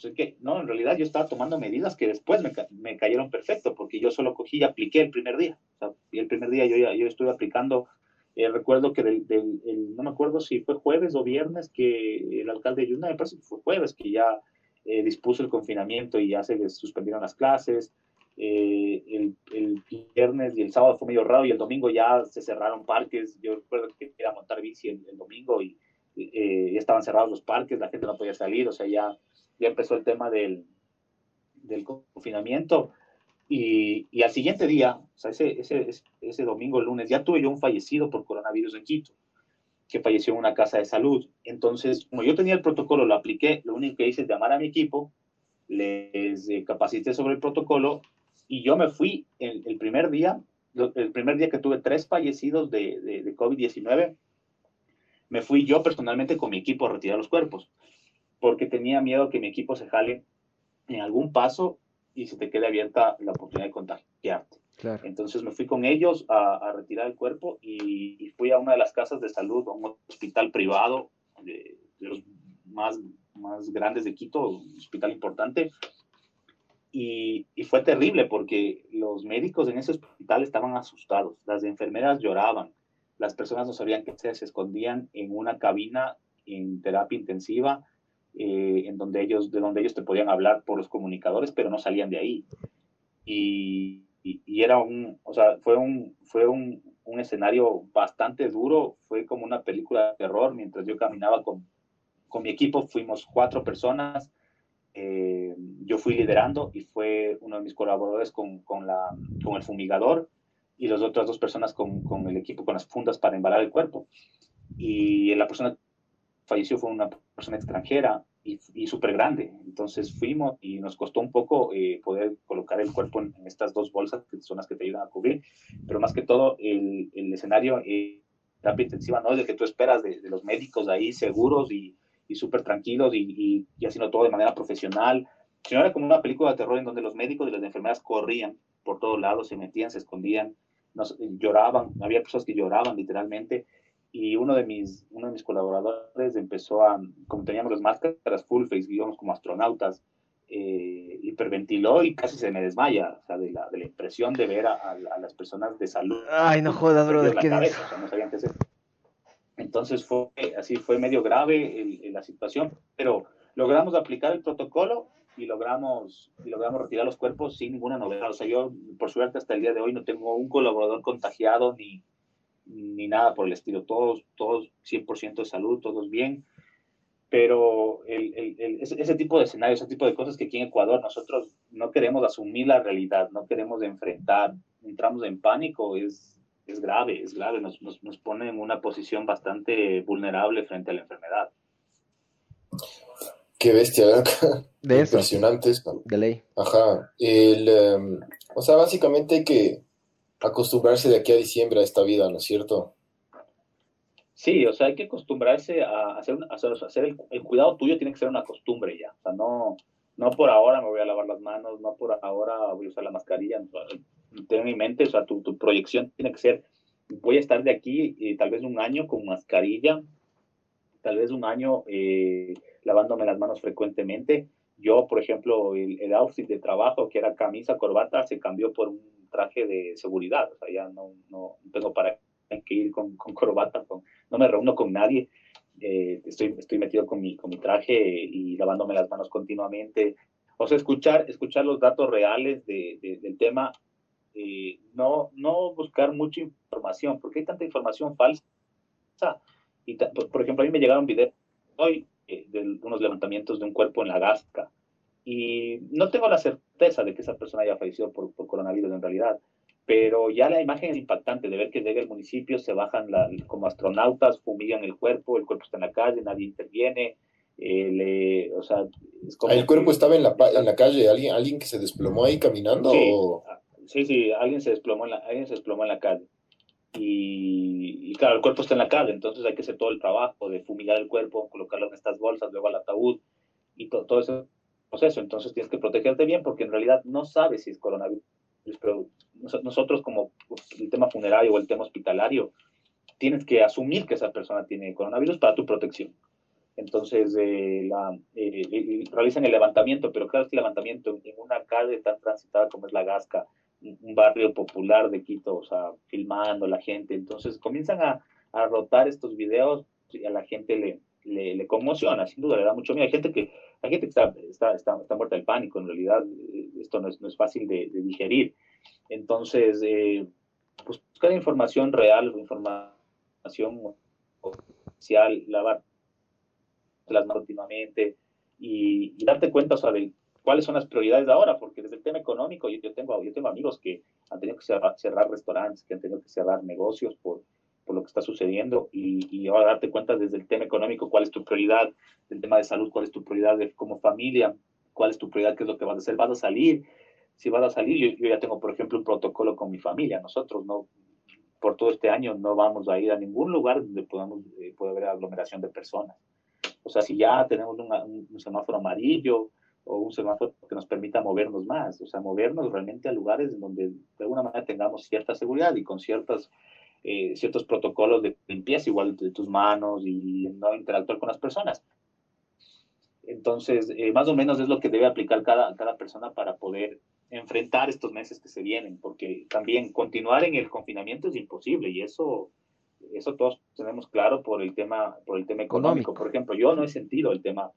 O sea, que, no, en realidad yo estaba tomando medidas que después me, me cayeron perfecto, porque yo solo cogí y apliqué el primer día. O sea, y el primer día yo, yo estuve aplicando, eh, recuerdo que del, del el, no me acuerdo si fue jueves o viernes que el alcalde de Yuna, me fue jueves, que ya eh, dispuso el confinamiento y ya se suspendieron las clases. Eh, el, el, viernes y el sábado fue medio raro y el domingo ya se cerraron parques. Yo recuerdo que era montar bici el, domingo y eh, estaban cerrados los parques, la gente no podía salir, o sea, ya, ya empezó el tema del, del confinamiento. Y, y, al siguiente día, o sea, ese, ese, ese domingo, lunes, ya tuve yo un fallecido por coronavirus en Quito, que falleció en una casa de salud. Entonces, como yo tenía el protocolo, lo apliqué, lo único que hice es llamar a mi equipo, les eh, capacité sobre el protocolo y yo me fui el, el, primer día, el primer día que tuve tres fallecidos de, de, de COVID-19, me fui yo personalmente con mi equipo a retirar los cuerpos, porque tenía miedo que mi equipo se jale en algún paso y se te quede abierta la oportunidad de contagiarte. Claro. Entonces me fui con ellos a, a retirar el cuerpo y, y, fui a una de las casas de salud, a un hospital privado de, de los más, más grandes de Quito, un hospital importante, y, y, fue terrible porque los médicos en ese hospital estaban asustados, las enfermeras lloraban, las personas no sabían qué hacer, se escondían en una cabina en terapia intensiva, eh, en donde ellos, de donde ellos te podían hablar por los comunicadores, pero no salían de ahí. y, y, era un, o sea, fue un, fue un, un, escenario bastante duro, fue como una película de terror mientras yo caminaba con, con mi equipo, fuimos cuatro personas, eh, yo fui liderando y fue uno de mis colaboradores con, con, la, con el fumigador y las otras dos personas con, con, el equipo, con las fundas para embalar el cuerpo. Y la persona falleció fue una persona extranjera y, y súper grande. Entonces fuimos y nos costó un poco eh, poder colocar el cuerpo en, estas dos bolsas, que son las que te ayudan a cubrir, pero más que todo el, el escenario, eh, terapia intensiva, no es el que tú esperas de, de los médicos ahí seguros y, y súper tranquilos y, y, y, haciendo todo de manera profesional, sino era como una película de terror en donde los médicos y las enfermeras corrían por todos lados, se metían, se escondían, nos, lloraban, había personas que lloraban literalmente y uno de mis, uno de mis colaboradores empezó a, como teníamos las máscaras full face, digamos como astronautas, eh, hiperventiló y casi se me desmaya, o sea, de la, de la impresión de ver a, a, a, las personas de salud. Ay, no jodas, brother, ¿qué cabeza, o sea, no sabían qué hacer. Entonces fue así, fue medio grave el, el, la situación, pero logramos aplicar el protocolo y logramos, y logramos retirar los cuerpos sin ninguna novedad. O sea, yo, por suerte, hasta el día de hoy no tengo un colaborador contagiado ni, ni nada por el estilo. Todos, todos 100% de salud, todos bien. Pero el, el, el, ese, ese, tipo de escenarios, ese tipo de cosas que aquí en Ecuador nosotros no queremos asumir la realidad, no queremos enfrentar, entramos en pánico, es, es grave, es grave, nos, nos, nos pone en una posición bastante vulnerable frente a la enfermedad. Qué bestia, De eso. Impresionante esto. De ley. Ajá. El, um, o sea, básicamente que acostumbrarse de aquí a diciembre a esta vida, ¿no es cierto? Sí, o sea, hay que acostumbrarse a hacer, hacer el, cuidado tuyo tiene que ser una costumbre ya. O sea, no, no por ahora me voy a lavar las manos, no por ahora voy a usar la mascarilla. Ten en mente, o sea, tu, tu proyección tiene que ser, voy a estar de aquí eh, tal vez un año con mascarilla, tal vez un año eh, lavándome las manos frecuentemente. Yo, por ejemplo, el, el, outfit de trabajo, que era camisa, corbata, se cambió por un traje de seguridad. O sea, ya no, no tengo para que ir con, con corbata, con, no me reúno con nadie. Eh, estoy, estoy metido con mi, con mi traje y lavándome las manos continuamente. O sea, escuchar, escuchar los datos reales de, de, del tema, eh, no, no buscar mucha información, porque hay tanta información falsa. Y por ejemplo, a mí me llegaron videos hoy eh, de unos levantamientos de un cuerpo en la Gasca. Y no tengo la certeza de que esa persona haya fallecido por, por coronavirus en realidad, pero ya la imagen es impactante de ver que llega el municipio, se bajan la, como astronautas, fumigan el cuerpo, el cuerpo está en la calle, nadie interviene. Eh, le, o sea, es como ¿El cuerpo que, estaba en la, en la calle? ¿Alguien, ¿Alguien que se desplomó ahí caminando? Sí, o? sí, sí, alguien se desplomó en la, alguien se desplomó en la calle. Y, y, claro, el cuerpo está en la calle, entonces hay que hacer todo el trabajo de fumigar el cuerpo, colocarlo en estas bolsas, luego al ataúd y to, todo ese proceso. Entonces tienes que protegerte bien porque en realidad no sabes si es coronavirus, pero nosotros como el tema funerario o el tema hospitalario, tienes que asumir que esa persona tiene coronavirus para tu protección. Entonces, eh, la, eh, realizan el levantamiento, pero claro, este levantamiento en una calle tan transitada como es la Gasca, un barrio popular de Quito, o sea, filmando la gente. Entonces comienzan a, a rotar estos videos y a la gente le, le, le, conmociona, sin duda, le da mucho miedo. Hay gente que, hay gente que está, está, está, muerta del pánico, en realidad esto no es, no es fácil de, digerir. Entonces, eh, pues, buscar información real, información oficial, lavar las manos continuamente y, y, darte cuenta, o sea, de cuáles son las prioridades de ahora, porque desde el tema económico yo, yo, tengo, yo tengo amigos que han tenido que cerrar, cerrar restaurantes, que han tenido que cerrar negocios por, por lo que está sucediendo y, y, ahora darte cuenta desde el tema económico cuál es tu prioridad, el tema de salud, cuál es tu prioridad de, como familia, cuál es tu prioridad, qué es lo que vas a hacer, vas a salir, si vas a salir, yo, yo, ya tengo, por ejemplo, un protocolo con mi familia, nosotros no, por todo este año no vamos a ir a ningún lugar donde podamos, eh, pueda haber aglomeración de personas. O sea, si ya tenemos una, un, un semáforo amarillo, o un semáforo que nos permita movernos más, o sea, movernos realmente a lugares donde de alguna manera tengamos cierta seguridad y con ciertas, eh, ciertos protocolos de limpieza, igual de tus manos y no interactuar con las personas. Entonces, eh, más o menos es lo que debe aplicar cada, cada persona para poder enfrentar estos meses que se vienen, porque también continuar en el confinamiento es imposible y eso, eso todos tenemos claro por el tema, por el tema económico. Por ejemplo, yo no he sentido el tema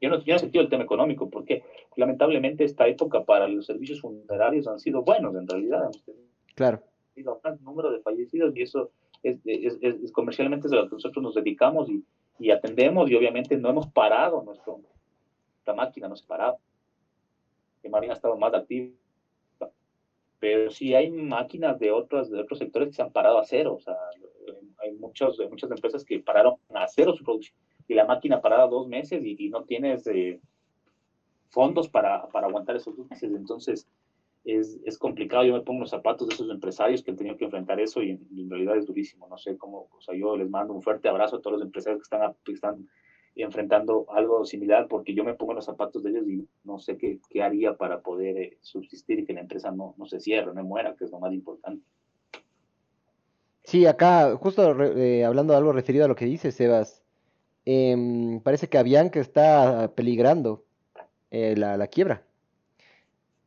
yo no, tenía sentido el tema económico, porque lamentablemente esta época para los servicios funerarios han sido buenos en realidad. Claro. Un número de fallecidos y eso es, es, comercialmente es de lo que nosotros nos dedicamos y, y, atendemos y obviamente no hemos parado nuestro, nuestra máquina, no se ha parado. Que más bien ha estado más activa. Pero sí hay máquinas de otros, de otros sectores que se han parado a cero. O sea, hay muchos, muchas empresas que pararon a cero su producción y la máquina parada dos meses y, no tienes eh, fondos para, para, aguantar esos dos meses. Entonces, es, es, complicado. Yo me pongo los zapatos de esos empresarios que han tenido que enfrentar eso y en, realidad es durísimo. No sé cómo, o sea, yo les mando un fuerte abrazo a todos los empresarios que están, están enfrentando algo similar porque yo me pongo los zapatos de ellos y no sé qué, qué haría para poder eh, subsistir y que la empresa no, no se cierre, no muera, que es lo más importante. Sí, acá, justo eh, hablando de algo referido a lo que dice Sebas, Em, parece que Avianca está peligrando eh, la, quiebra.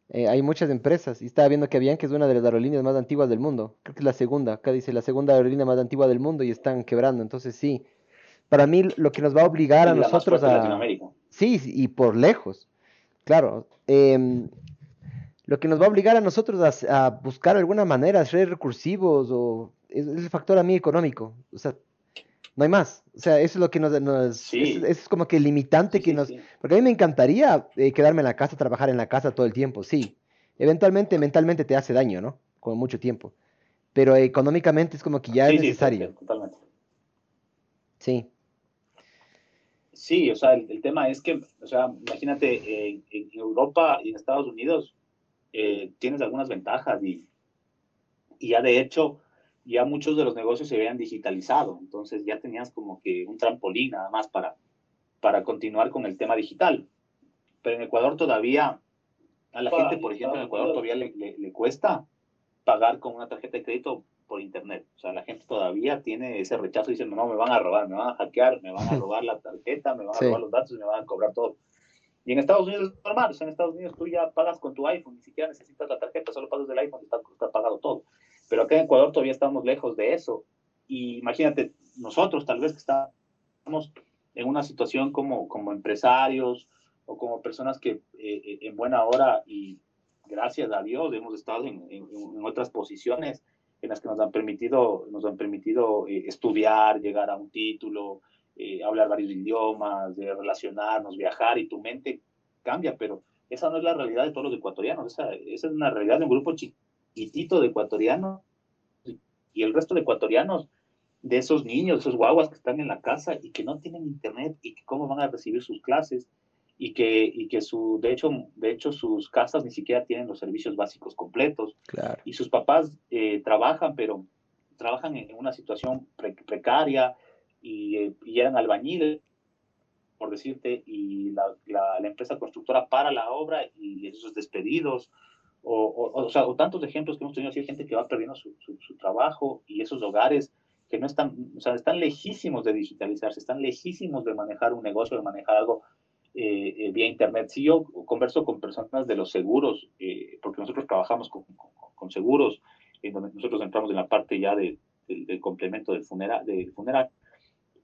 Eh, hay muchas empresas y estaba viendo que Avianca es una de las aerolíneas más antiguas del mundo. Creo que es la segunda. Acá dice la segunda aerolínea más antigua del mundo y están quebrando. Entonces sí, para mí lo que nos va a obligar a nosotros a... Sí, y por lejos. Claro. Em, lo que nos va a obligar a nosotros a, buscar alguna manera, ser recursivos o es, es el factor a mí económico. O sea, no hay más. O sea, eso es lo que nos... nos es, como que limitante que nos... Porque a mí me encantaría eh, quedarme en la casa, trabajar en la casa todo el tiempo, sí. Eventualmente, mentalmente te hace daño, ¿no? Con mucho tiempo. Pero económicamente es como que ya es necesario. Sí, totalmente. Sí. Sí, o sea, el, tema es que, o sea, imagínate, en Europa y en Estados Unidos eh, tienes algunas ventajas y, y ya de hecho ya muchos de los negocios se habían digitalizado, entonces ya tenías como que un trampolín nada más para, para continuar con el tema digital. Pero en Ecuador todavía, a la gente, por ejemplo, en Ecuador todavía le, le, cuesta pagar con una tarjeta de crédito por internet. O sea, la gente todavía tiene ese rechazo diciendo, no, me van a robar, me van a hackear, me van a robar la tarjeta, me van a robar los datos y me van a cobrar todo. Y en Estados Unidos es normal, o sea, en Estados Unidos tú ya pagas con tu iPhone, ni siquiera necesitas la tarjeta, solo pasas del iPhone y está, está pagado todo. Pero acá en Ecuador todavía estamos lejos de eso. Y imagínate, nosotros tal vez que estamos en una situación como, como empresarios o como personas que eh, en buena hora y gracias a Dios hemos estado en, en, otras posiciones en las que nos han permitido, nos han permitido eh, estudiar, llegar a un título, eh, hablar varios idiomas, de relacionarnos, viajar y tu mente cambia, pero esa no es la realidad de todos los ecuatorianos, esa, esa es una realidad de un grupo chico tito de ecuatorianos y el resto de ecuatorianos, de esos niños, esos guaguas que están en la casa y que no tienen internet y que cómo van a recibir sus clases y que, y que su, de, hecho, de hecho sus casas ni siquiera tienen los servicios básicos completos. Y sus papás eh, trabajan, pero trabajan en una situación precaria y, eh, y, eran albañiles, por decirte, y la, la, la, empresa constructora para la obra y esos despedidos o, o, sea, o tantos ejemplos que hemos tenido así de gente que va perdiendo su, su, trabajo y esos hogares que no están, o sea, están lejísimos de digitalizarse, están lejísimos de manejar un negocio, de manejar algo eh, eh, vía Internet. Si yo converso con personas de los seguros, eh, porque nosotros trabajamos con, con, seguros, en donde nosotros entramos en la parte ya de, del complemento del funeral, del funeral,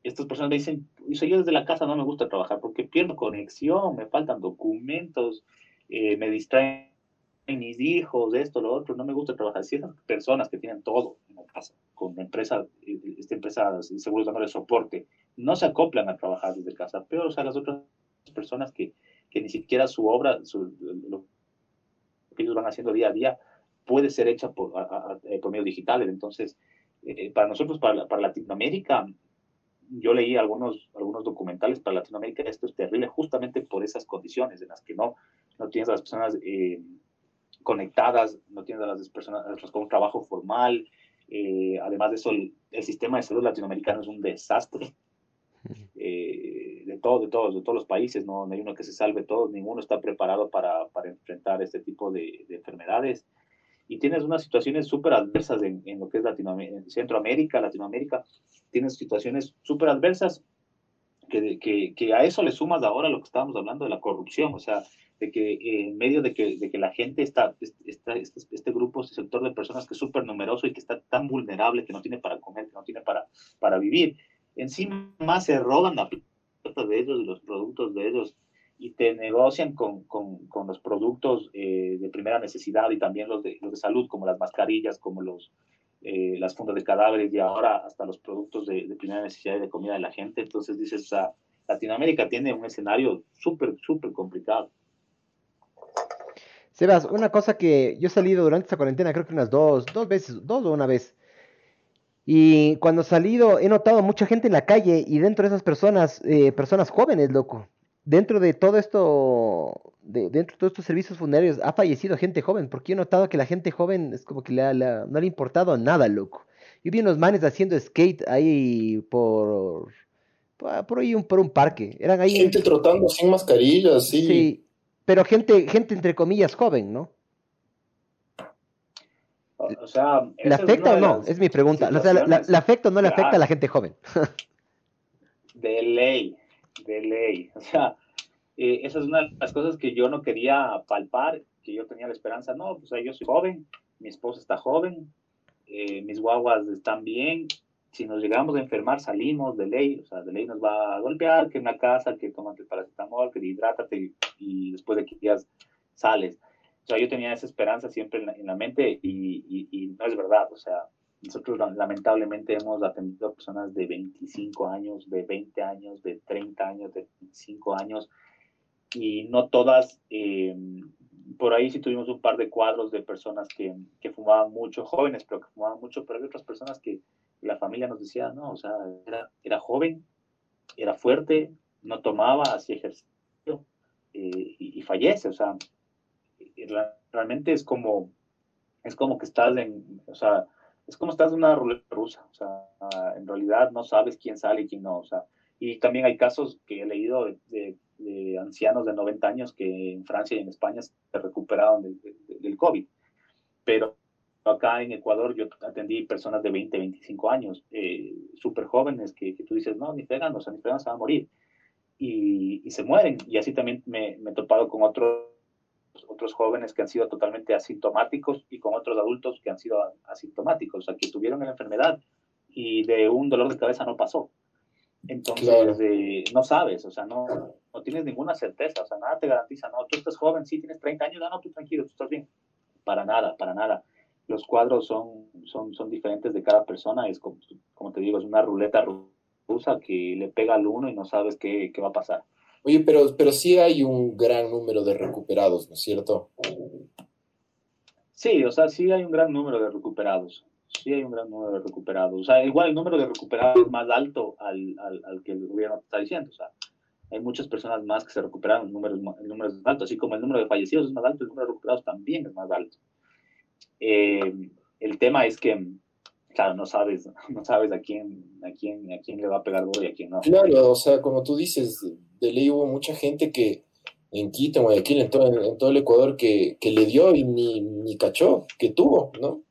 estas personas me dicen, yo desde la casa no me gusta trabajar porque pierdo conexión, me faltan documentos, me distraen mis hijos, esto, lo otro, no me gusta trabajar. Si esas personas que tienen todo en la casa, con empresa, esta empresa de seguros dándole soporte, no se acoplan a trabajar desde casa, pero o sea, las otras personas que, que ni siquiera su obra, su, lo que ellos van haciendo día a día, puede ser hecha por, por medios digitales. Entonces, eh, para nosotros, para, para Latinoamérica, yo leí algunos, algunos documentales para Latinoamérica, esto es terrible justamente por esas condiciones en las que no, no tienes a las personas eh, conectadas, no tienen a las personas con un trabajo formal. Eh, además de eso, el, sistema de salud latinoamericano es un desastre. Eh, de, todo, de, todos, de todos los países, no, hay uno que se salve todos, ninguno está preparado para, para enfrentar este tipo de, enfermedades. Y tienes unas situaciones súper adversas en, en, lo que es Latinoamérica, Centroamérica, Latinoamérica, tienes situaciones súper adversas que, que, que, a eso le sumas ahora lo que estábamos hablando de la corrupción, o sea, de que eh, en medio de que, de que la gente está, está este, grupo, este sector de personas que es súper numeroso y que está tan vulnerable que no tiene para comer, que no tiene para, para vivir, encima se roban la plata de ellos y los productos de ellos y te negocian con, con, con los productos eh, de primera necesidad y también los de, los de salud, como las mascarillas, como los, eh, las fundas de cadáveres y ahora hasta los productos de, primera necesidad y de comida de la gente. Entonces dices, o Latinoamérica tiene un escenario súper, súper complicado. Sebas, una cosa que yo he salido durante esta cuarentena, creo que unas dos, dos veces, dos o una vez. Y cuando he salido, he notado mucha gente en la calle y dentro de esas personas, eh, personas jóvenes, loco. Dentro de todo esto, de, dentro de todos estos servicios funerarios, ha fallecido gente joven, porque he notado que la gente joven es como que le, le, no le ha importado nada, loco. Yo vi unos manes haciendo skate ahí por, por ahí un, por un parque. Eran ahí. Gente trotando sin mascarillas, sí. Sí, pero gente, gente entre comillas joven, ¿no? O sea, ¿Le afecta o no? Es mi pregunta. O sea, ¿la, la, la afecta o no le afecta a la gente joven? de ley, de ley. O sea, eh, esa es una de las cosas que yo no quería palpar, que yo tenía la esperanza, no, pues yo soy joven, mi esposa está joven, eh, mis guaguas están bien, si nos llegamos a enfermar salimos de ley, o sea, de ley nos va a golpear, que en la casa, que tomas el paracetamol, que hidrátate y, y después de que ya sales. O sea, yo tenía esa esperanza siempre en la, en la mente y, no es verdad. O sea, nosotros lamentablemente hemos atendido a personas de 25 años, de 20 años, de 30 años, de 25 años y no todas, eh, por ahí sí tuvimos un par de cuadros de personas que, que, fumaban mucho, jóvenes, pero que fumaban mucho, pero hay otras personas que la familia nos decía, no, o sea, era, era joven, era fuerte, no tomaba, hacía ejercicio eh, y, y fallece, o sea, realmente es como, es como que estás en, o sea, es como estás en una ruleta rusa, o sea, en realidad no sabes quién sale y quién no, o sea, y también hay casos que he leído de, de, de ancianos de 90 años que en Francia y en España se recuperaron del, del, del COVID, pero acá en Ecuador yo atendí personas de 20, 25 años, eh, súper jóvenes, que, que, tú dices, no, ni fregan, o sea, ni fregan se van a morir, y, y se mueren, y así también me, me he topado con otros otros jóvenes que han sido totalmente asintomáticos y con otros adultos que han sido asintomáticos, o sea, que tuvieron la enfermedad y de un dolor de cabeza no pasó. Entonces, claro. eh, no sabes, o sea, no, no tienes ninguna certeza, o sea, nada te garantiza, no, tú estás joven, sí, tienes 30 años, no, no, tú tranquilo, tú estás bien. Para nada, para nada. Los cuadros son, son, son diferentes de cada persona, es como, como te digo, es una ruleta rusa que le pega al uno y no sabes qué, qué va a pasar. Oye, pero, pero sí hay un gran número de recuperados, ¿no es cierto? Sí, o sea, sí hay un gran número de recuperados. Sí hay un gran número de recuperados. O sea, igual el número de recuperados es más alto al, al, al que el gobierno está diciendo. O sea, hay muchas personas más que se recuperaron, el número, el número es más alto. Así como el número de fallecidos es más alto, el número de recuperados también es más alto. Eh, el tema es que claro, no sabes, no sabes a quién, a quién, a quién le va a pegar duro y a quién no. Claro, o sea, como tú dices, de ley hubo mucha gente que en Quito, en Guayaquil, en todo, en todo el Ecuador, que, que, le dio y ni, ni cachó, que tuvo, ¿no?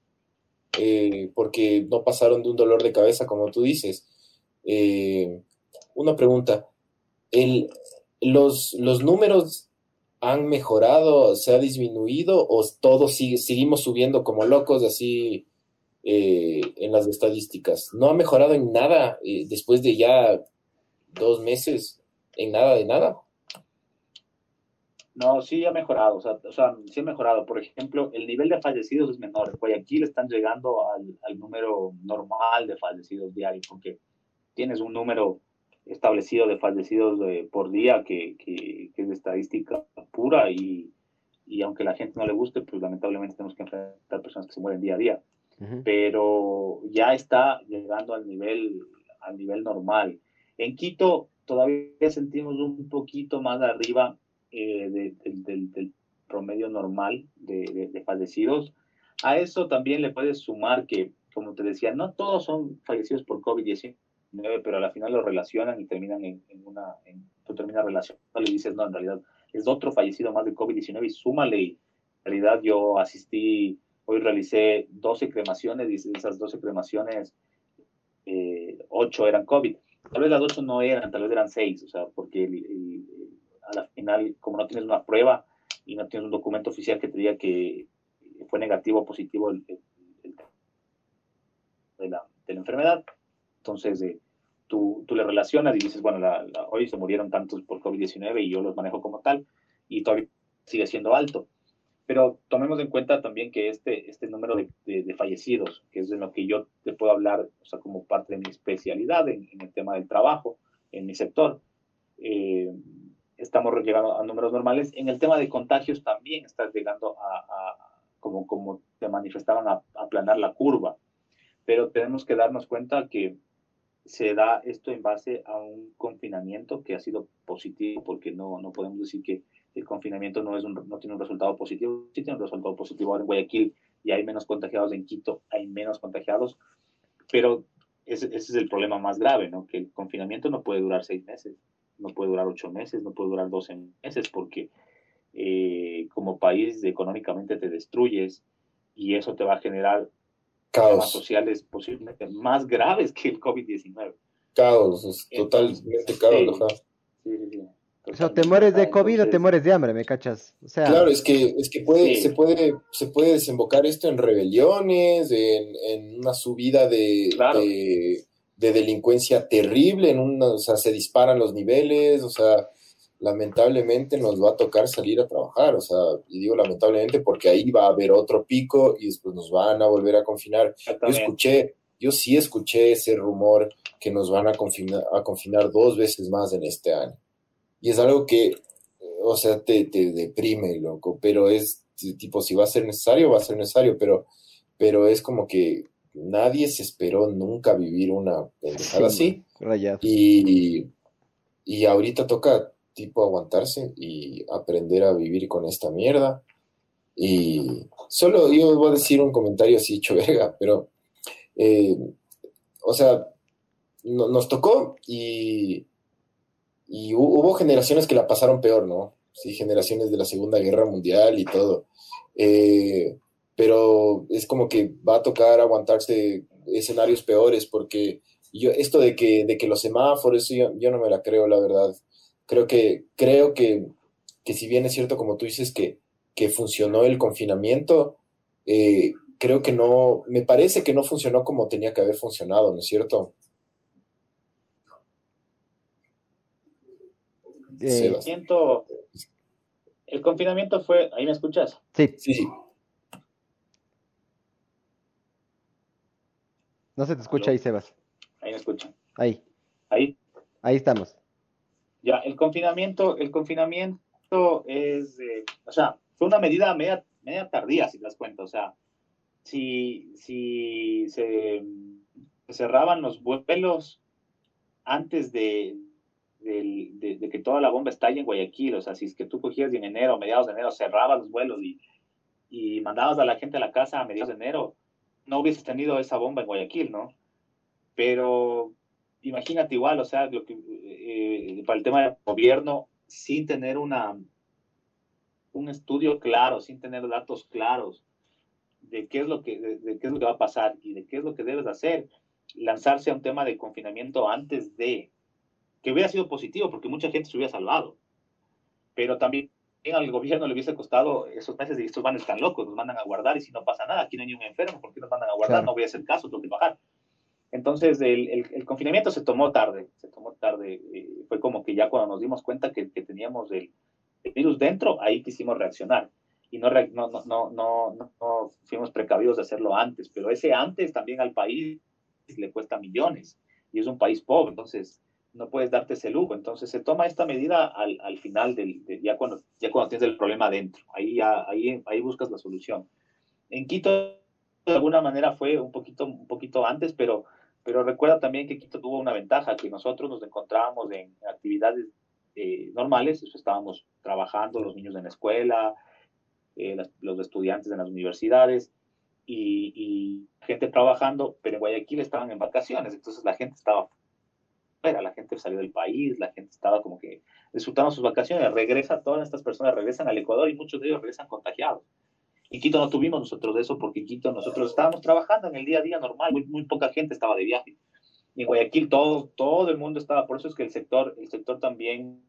Eh, porque no pasaron de un dolor de cabeza, como tú dices. Eh, una pregunta, el, los, ¿los números han mejorado, se ha disminuido o todos sigue, seguimos subiendo como locos así? eh, en las estadísticas. No ha mejorado en nada eh, después de ya dos meses, en nada de nada. No, sí ha mejorado, o sea, o sí ha mejorado. Por ejemplo, el nivel de fallecidos es menor. En Guayaquil están llegando al, al número normal de fallecidos diarios, porque tienes un número establecido de fallecidos de, por día que, que, que, es de estadística pura y, y aunque la gente no le guste, pues lamentablemente tenemos que enfrentar personas que se mueren día a día pero ya está llegando al nivel, al nivel normal. En Quito todavía sentimos un poquito más arriba eh, de, de, del, del, promedio normal de, de, fallecidos. A eso también le puedes sumar que, como te decía, no todos son fallecidos por COVID-19, pero a la final lo relacionan y terminan en, una, en, tú terminas relacionando y dices, no, en realidad es otro fallecido más de COVID-19 y súmale, en realidad yo asistí Hoy realicé 12 cremaciones y esas 12 cremaciones, eh, 8 eran COVID. Tal vez las 8 no eran, tal vez eran 6, o sea, porque a la final, como no tienes una prueba y no tienes un documento oficial que te diga que fue negativo o positivo el, el, de, la, enfermedad, entonces eh, tú, tú le relacionas y dices, bueno, hoy se murieron tantos por COVID-19 y yo los manejo como tal, y todavía sigue siendo alto. Pero tomemos en cuenta también que este, este número de, de, fallecidos, que es de lo que yo te puedo hablar, o sea, como parte de mi especialidad en, el tema del trabajo, en mi sector, eh, estamos llegando a números normales. En el tema de contagios también está llegando a, como, como te manifestaban, a aplanar la curva. Pero tenemos que darnos cuenta que se da esto en base a un confinamiento que ha sido positivo, porque no, no podemos decir que el confinamiento no, es un, no tiene un resultado positivo, sí tiene un resultado positivo. Ahora en Guayaquil y hay menos contagiados, en Quito hay menos contagiados, pero ese, ese, es el problema más grave, ¿no? que el confinamiento no puede durar seis meses, no puede durar ocho meses, no puede durar doce meses, porque eh, como país económicamente te destruyes y eso te va a generar problemas sociales posiblemente más graves que el COVID-19. Caos, totalmente caos. Sí, sí, sí. O sea, te mueres de COVID o te mueres de hambre, ¿me cachas? O sea, claro, es que, es que puede, se, puede, se puede desembocar esto en rebeliones, en, en una subida de, de, de, delincuencia terrible, en una, o sea, se disparan los niveles, o sea, lamentablemente nos va a tocar salir a trabajar, o sea, y digo lamentablemente porque ahí va a haber otro pico y después nos van a volver a confinar. Yo escuché, yo sí escuché ese rumor que nos van a confinar, a confinar dos veces más en este año. Y es algo que, o sea, te, te deprime, loco, pero es tipo, si va a ser necesario, va a ser necesario, pero, pero es como que nadie se esperó nunca vivir una pendejada así. Y, y ahorita toca tipo aguantarse y aprender a vivir con esta mierda. Y solo yo voy a decir un comentario así hecho verga, pero, eh, o sea, nos tocó y, y hubo generaciones que la pasaron peor, ¿no? Sí, generaciones de la Segunda Guerra Mundial y todo. Eh, pero es como que va a tocar aguantarse escenarios peores porque yo, esto de que, de que los semáforos, yo, yo no me la creo, la verdad. Creo que, creo que, que si bien es cierto, como tú dices, que, que funcionó el confinamiento, eh, creo que no, me parece que no funcionó como tenía que haber funcionado, ¿no es cierto? Eh, siento, el confinamiento fue, ¿ahí me escuchas? Sí. Sí. No se te escucha ahí, Sebas. Ahí me escuchan. Ahí. Ahí. Ahí estamos. Ya, el confinamiento, el confinamiento es, o sea, fue una medida media, media tardía, si te das cuenta. O sea, si, si se, cerraban los vuelos antes de, de, que toda la bomba estalle en Guayaquil, o sea, si es que tú cogías en enero, mediados de enero, cerrabas los vuelos y, y mandabas a la gente a la casa a mediados de enero, no hubieses tenido esa bomba en Guayaquil, ¿no? Pero imagínate igual, o sea, lo que, eh, para el tema del gobierno, sin tener una, un estudio claro, sin tener datos claros de qué es lo que, de, qué es lo que va a pasar y de qué es lo que debes hacer, lanzarse a un tema de confinamiento antes de, que hubiera sido positivo, porque mucha gente se hubiera salvado, pero también al gobierno le hubiese costado esos meses y estos van están locos, nos mandan a guardar y si no pasa nada, aquí no hay ni un enfermo, ¿por qué nos mandan a guardar? No voy a hacer caso, tengo que bajar. Entonces, el, el, confinamiento se tomó tarde, se tomó tarde. Eh, fue como que ya cuando nos dimos cuenta que, que teníamos el, virus dentro, ahí quisimos reaccionar. Y no, no, no, no, no, fuimos precavidos de hacerlo antes, pero ese antes también al país le cuesta millones y es un país pobre, entonces no puedes darte ese lujo. Entonces se toma esta medida al, al final, del, ya, cuando, ya cuando tienes el problema dentro, ahí, ahí, ahí buscas la solución. En Quito, de alguna manera, fue un poquito, un poquito antes, pero pero recuerda también que Quito tuvo una ventaja, que nosotros nos encontrábamos en actividades eh, normales, estábamos trabajando, los niños en la escuela, eh, los estudiantes en las universidades y, gente trabajando, pero en Guayaquil estaban en vacaciones, entonces la gente estaba fuera, la gente salió del país, la gente estaba como que disfrutando sus vacaciones, regresa, todas estas personas regresan al Ecuador y muchos de ellos regresan contagiados. En Quito no tuvimos nosotros de eso porque en Quito nosotros estábamos trabajando en el día a día normal, muy, muy poca gente estaba de viaje. Y en Guayaquil todo, todo el mundo estaba, por eso es que el sector, el sector también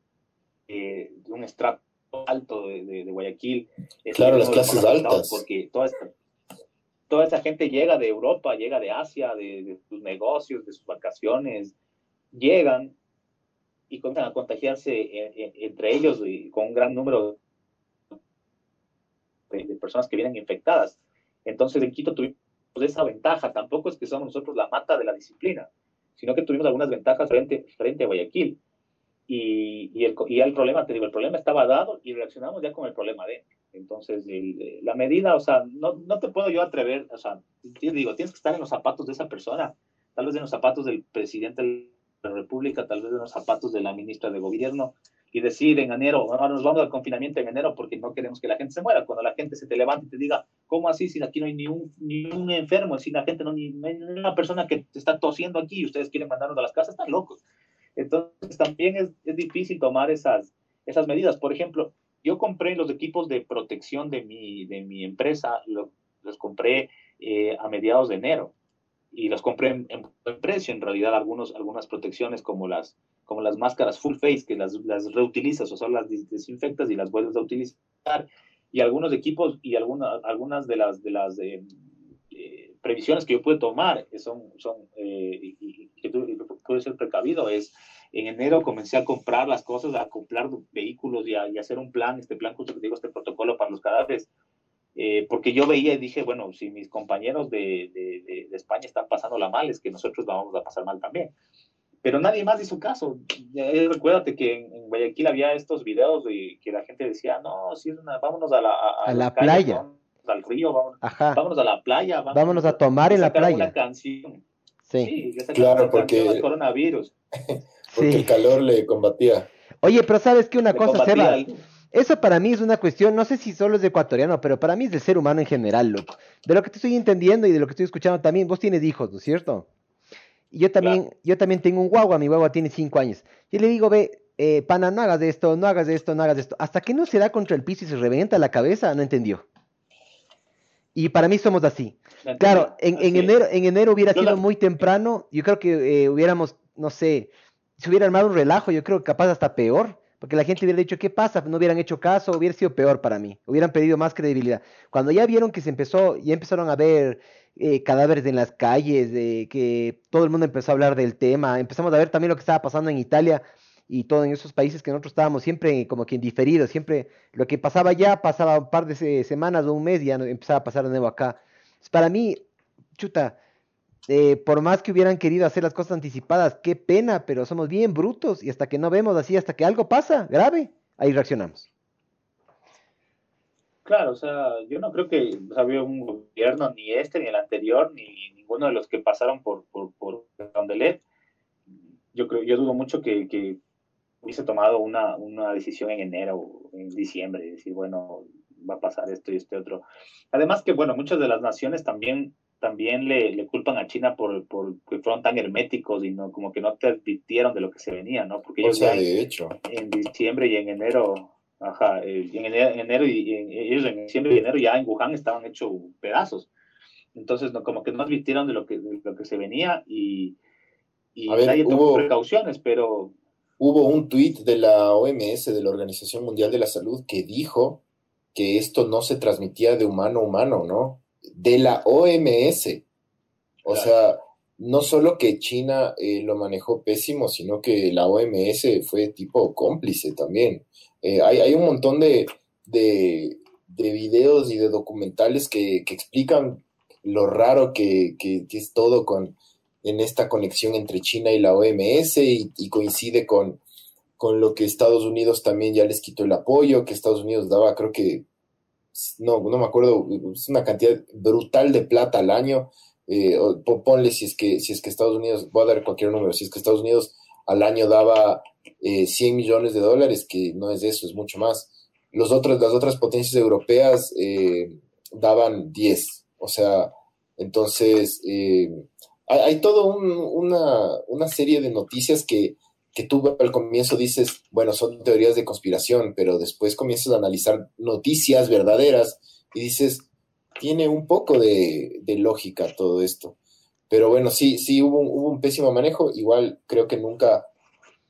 eh, de un estrato alto de, de, Guayaquil. Claro, las clases altas. Porque toda esta, toda esa gente llega de Europa, llega de Asia, de, sus negocios, de sus vacaciones, llegan y comienzan a contagiarse eh, eh, entre ellos y con un gran número de, personas que vienen infectadas. Entonces en Quito tuvimos esa ventaja, tampoco es que somos nosotros la mata de la disciplina, sino que tuvimos algunas ventajas frente, frente a Guayaquil. Y, y, el, y el problema, te digo, el problema estaba dado y reaccionamos ya con el problema de. Entonces, la medida, o sea, no, no te puedo yo atrever, o sea, digo, tienes que estar en los zapatos de esa persona, tal vez en los zapatos del presidente de la República, tal vez en los zapatos de la ministra de Gobierno, y decir en enero, nos vamos al confinamiento en enero porque no queremos que la gente se muera. Cuando la gente se te levante y te diga, ¿cómo así? Si aquí no hay ni un, ni un enfermo, si la gente no, ni, hay una persona que está tosiendo aquí y ustedes quieren mandarnos a las casas, están locos. Entonces también es, es difícil tomar esas, esas medidas. Por ejemplo, yo compré los equipos de protección de mi, de mi empresa, los compré eh, a mediados de enero y los compré en, buen precio. En realidad, algunos, algunas protecciones como las, como las máscaras full face, que las, las reutilizas, o sea, las desinfectas y las vuelves a utilizar. Y algunos equipos y algunas algunas de las, de las eh, eh, previsiones que yo pude tomar son, son y, que puede ser precavido es en enero comencé a comprar las cosas, a comprar vehículos y a, y hacer un plan, este plan justo que digo, este protocolo para los cadáveres, eh, porque yo veía y dije, bueno, si mis compañeros de, de, de, España están pasando la mal, es que nosotros vamos a pasar mal también. Pero nadie más hizo caso. Eh, recuérdate que en, Guayaquil había estos videos de que la gente decía, no, si es una, vámonos a la, a, la playa. al río, vámonos, vámonos, a la playa. Vámonos, a tomar en la playa. Una canción. Sí, sí claro, porque... coronavirus. porque el calor le combatía. Oye, pero ¿sabes qué? Una cosa, Seba. Eso para mí es una cuestión, no sé si solo es de ecuatoriano, pero para mí es del ser humano en general, loco. De lo que te estoy entendiendo y de lo que estoy escuchando también, vos tienes hijos, ¿no es cierto? Y yo también, yo también tengo un guagua, mi guagua tiene cinco años. Yo le digo, ve, eh, pana, no hagas de esto, no hagas de esto, no hagas de esto. Hasta que no se da contra el piso y se revienta la cabeza, no entendió. Y para mí somos así. Claro, en, enero, en enero hubiera sido muy temprano, yo creo que eh, hubiéramos, no sé, si hubiera armado un relajo, yo creo que capaz hasta peor, porque la gente hubiera dicho, ¿qué pasa? No hubieran hecho caso, hubiera sido peor para mí, hubieran pedido más credibilidad. Cuando ya vieron que se empezó, ya empezaron a ver eh, cadáveres en las calles, de que todo el mundo empezó a hablar del tema, empezamos a ver también lo que estaba pasando en Italia y todo en esos países que nosotros estábamos siempre como que indiferidos, siempre lo que pasaba ya pasaba un par de semanas o un mes y ya empezaba a pasar de nuevo acá. para mí, chuta, eh, por más que hubieran querido hacer las cosas anticipadas, qué pena, pero somos bien brutos y hasta que no vemos así, hasta que algo pasa grave, ahí reaccionamos. Claro, o sea, yo no creo que había un gobierno, ni este, ni el anterior, ni ninguno de los que pasaron por, por, por Yo creo, yo dudo mucho que, que hubiese tomado una, una decisión en enero o en diciembre, decir, bueno, va a pasar esto y este otro. Además que, bueno, muchas de las naciones también también le, le culpan a China por, por, que fueron tan herméticos y no como que no te advirtieron de lo que se venía, ¿no? Porque ellos de hecho. en diciembre y en enero, ajá, eh, en enero, y en, ellos en diciembre y enero ya en Wuhan estaban hechos pedazos. Entonces, no, como que no advirtieron de lo que, de lo que se venía y, y nadie tomó precauciones, pero... Hubo un tuit de la OMS, de la Organización Mundial de la Salud, que dijo que esto no se transmitía de humano a humano, ¿no? De la OMS. O sea, no solo que China eh, lo manejó pésimo, sino que la OMS fue tipo cómplice también. Eh, hay, un montón de, de, videos y de documentales que, explican lo raro que, es todo con, en esta conexión entre China y la OMS y, coincide con, con lo que Estados Unidos también ya les quitó el apoyo, que Estados Unidos daba creo que no, no me acuerdo, es una cantidad brutal de plata al año. Eh, ponle si es, que, si es que Estados Unidos, voy a dar cualquier número, si es que Estados Unidos al año daba 100 eh, millones de dólares, que no es eso, es mucho más. Los otros, las otras potencias europeas eh, daban 10, o sea, entonces hay, hay toda una, una serie de noticias que, que tú al comienzo dices, bueno, son teorías de conspiración, pero después comienzas a analizar noticias verdaderas y dices, tiene un poco de, lógica todo esto. Pero bueno, sí, sí, hubo un, hubo un, pésimo manejo. Igual creo que nunca,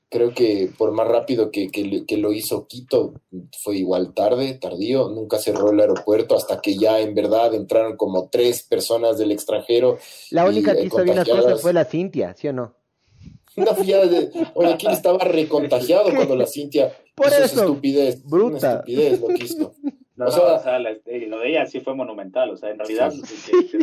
creo que por más rápido que, que, lo hizo Quito, fue igual tarde, tardío. Nunca cerró el aeropuerto hasta que ya en verdad entraron como tres personas del extranjero. La única que hizo bien las cosas fue la Cintia, ¿sí o no? Una fía de Guayaquil estaba recontagiado cuando la Cintia Por hizo eso, estupidez. bruta. Una estupidez lo que hizo. No, O no, sea- o sea, la- eh, lo de ella sí fue monumental. O sea, en realidad Sí.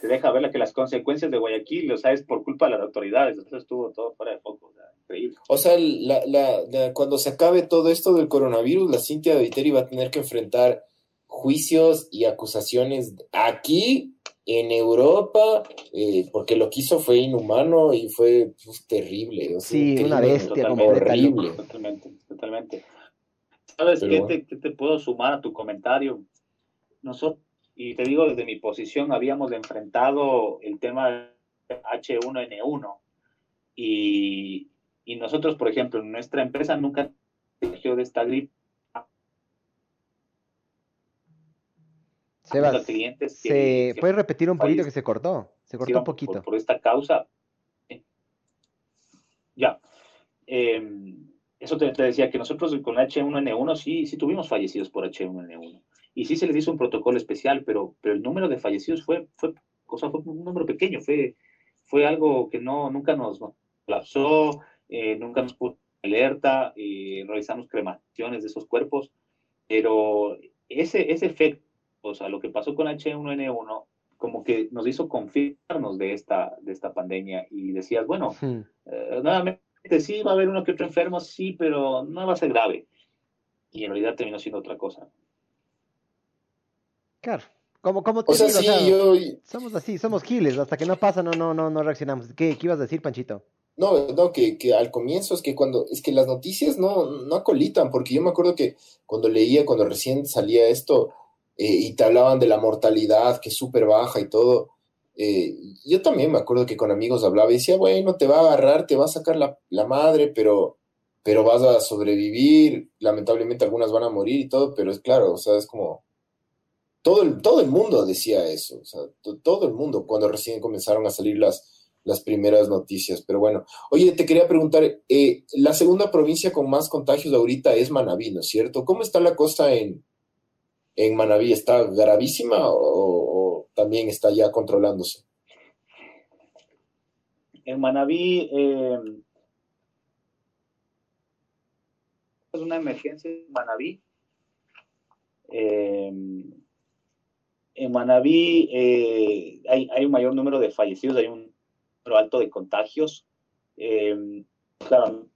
te deja ver que las consecuencias de Guayaquil, o sea, es por culpa de las autoridades. Entonces estuvo todo fuera de foco. O sea, increíble. O sea, la, la- la- cuando se acabe todo esto del coronavirus, la Cintia de Viteri va a tener que enfrentar juicios y acusaciones aquí, en Europa, eh, porque lo que hizo fue inhumano y fue pues, terrible. o sea, Sí, un una bestia completa, horrible. Totalmente, totalmente. ¿Sabes Pero qué, bueno. te, qué te puedo sumar a tu comentario? Nosotros, y te digo desde mi posición, habíamos enfrentado el tema H1N1 y, y nosotros, por ejemplo, en nuestra empresa nunca surgió de esta gripe Sebas, a clientes que- se... que ¿puedes repetir un poquito que se cortó? Se cortó por- un poquito. Por, esta causa. Ya. Eh, eso te, te decía que nosotros con H1N1 sí, sí tuvimos fallecidos por H1N1. Y sí se les hizo un protocolo especial, pero, pero el número de fallecidos fue, fue, o sea, fue un número pequeño, fue, fue algo que no, nunca nos colapsó, eh, nunca nos puso alerta, eh, realizamos cremaciones de esos cuerpos, pero ese, ese efecto, o sea, lo que pasó con H1N1, como que nos hizo confiarnos de esta, de esta pandemia y decías, bueno, Hmm. eh, nuevamente sí va a haber uno que otro enfermo, sí, pero no va a ser grave. Y en realidad terminó siendo otra cosa. Claro. Como, como te O sea, digo, o sí, sea, yo, somos así, somos giles. Hasta que no pasa, no, no, no, no reaccionamos. ¿Qué, qué ibas a decir, Panchito? No, no, que, que al comienzo es que cuando, es que las noticias no, no acolitan, porque yo me acuerdo que cuando leía, cuando recién salía esto, eh, y te hablaban de la mortalidad, que es súper baja y todo, eh, yo también me acuerdo que con amigos hablaba y decía, bueno, te va a agarrar, te va a sacar la, la madre, pero, pero vas a sobrevivir, lamentablemente algunas van a morir y todo, pero es claro, o sea, es como, todo el, todo el mundo decía eso, todo el mundo, cuando recién comenzaron a salir las, las primeras noticias, pero bueno. Oye, te quería preguntar, eh, la segunda provincia con más contagios ahorita es Manabí, ¿no es cierto? ¿Cómo está la cosa en, en Manabí? ¿Está gravísima o, también está ya controlándose? En Manabí eh, es una emergencia en Manabí. Eh, en Manabí eh, hay, hay un mayor número de fallecidos, hay un número alto de contagios. Eh, claro,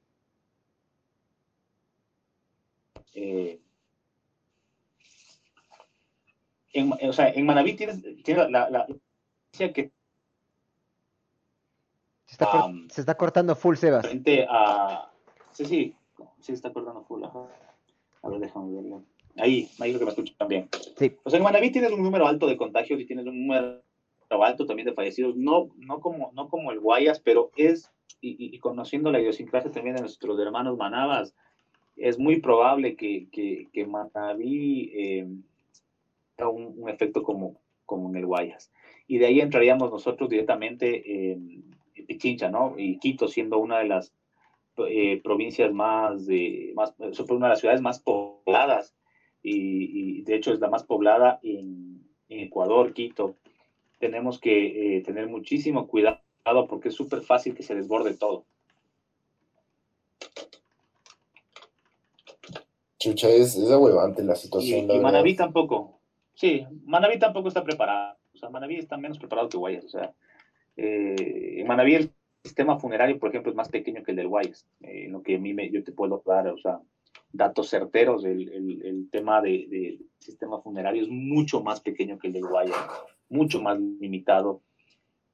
en, o sea, en Manabí tienes, tienes la, la, la que Se está, se está cortando full, Sebas. frente a. Sí, sí, sí está acordando full. ajá. A ver, déjame verlo. Ahí, ahí creo que me escuchan también. Sí. O sea, en Manaví tienes un número alto de contagios y tienes un número alto también de fallecidos, no, no, como, no como el Guayas, pero es, y, y- y conociendo la idiosincrasia también de nuestros hermanos manabas, es muy probable que, que, que Manaví eh, un, un efecto como, como en el Guayas. Y de ahí entraríamos nosotros directamente en Pichincha, ¿no? Y Quito siendo una de las eh, provincias más, de, más, una de las ciudades más pobladas y, y de hecho es la más poblada en, en Ecuador, Quito. Tenemos que eh, tener muchísimo cuidado porque es súper fácil que se desborde todo. Chucha, es, es ahuevante la Y, situación. la y. Manaví tampoco. Sí, Manaví tampoco está preparado. O sea, Manaví está menos preparado que Guayas. O sea, eh, en Manaví el sistema funerario, por ejemplo, es más pequeño que el del Guayas. Eh, lo que a mí me, yo te puedo dar, o sea, datos certeros. El, el, el tema del de sistema funerario es mucho más pequeño que el del Guayas, mucho más limitado.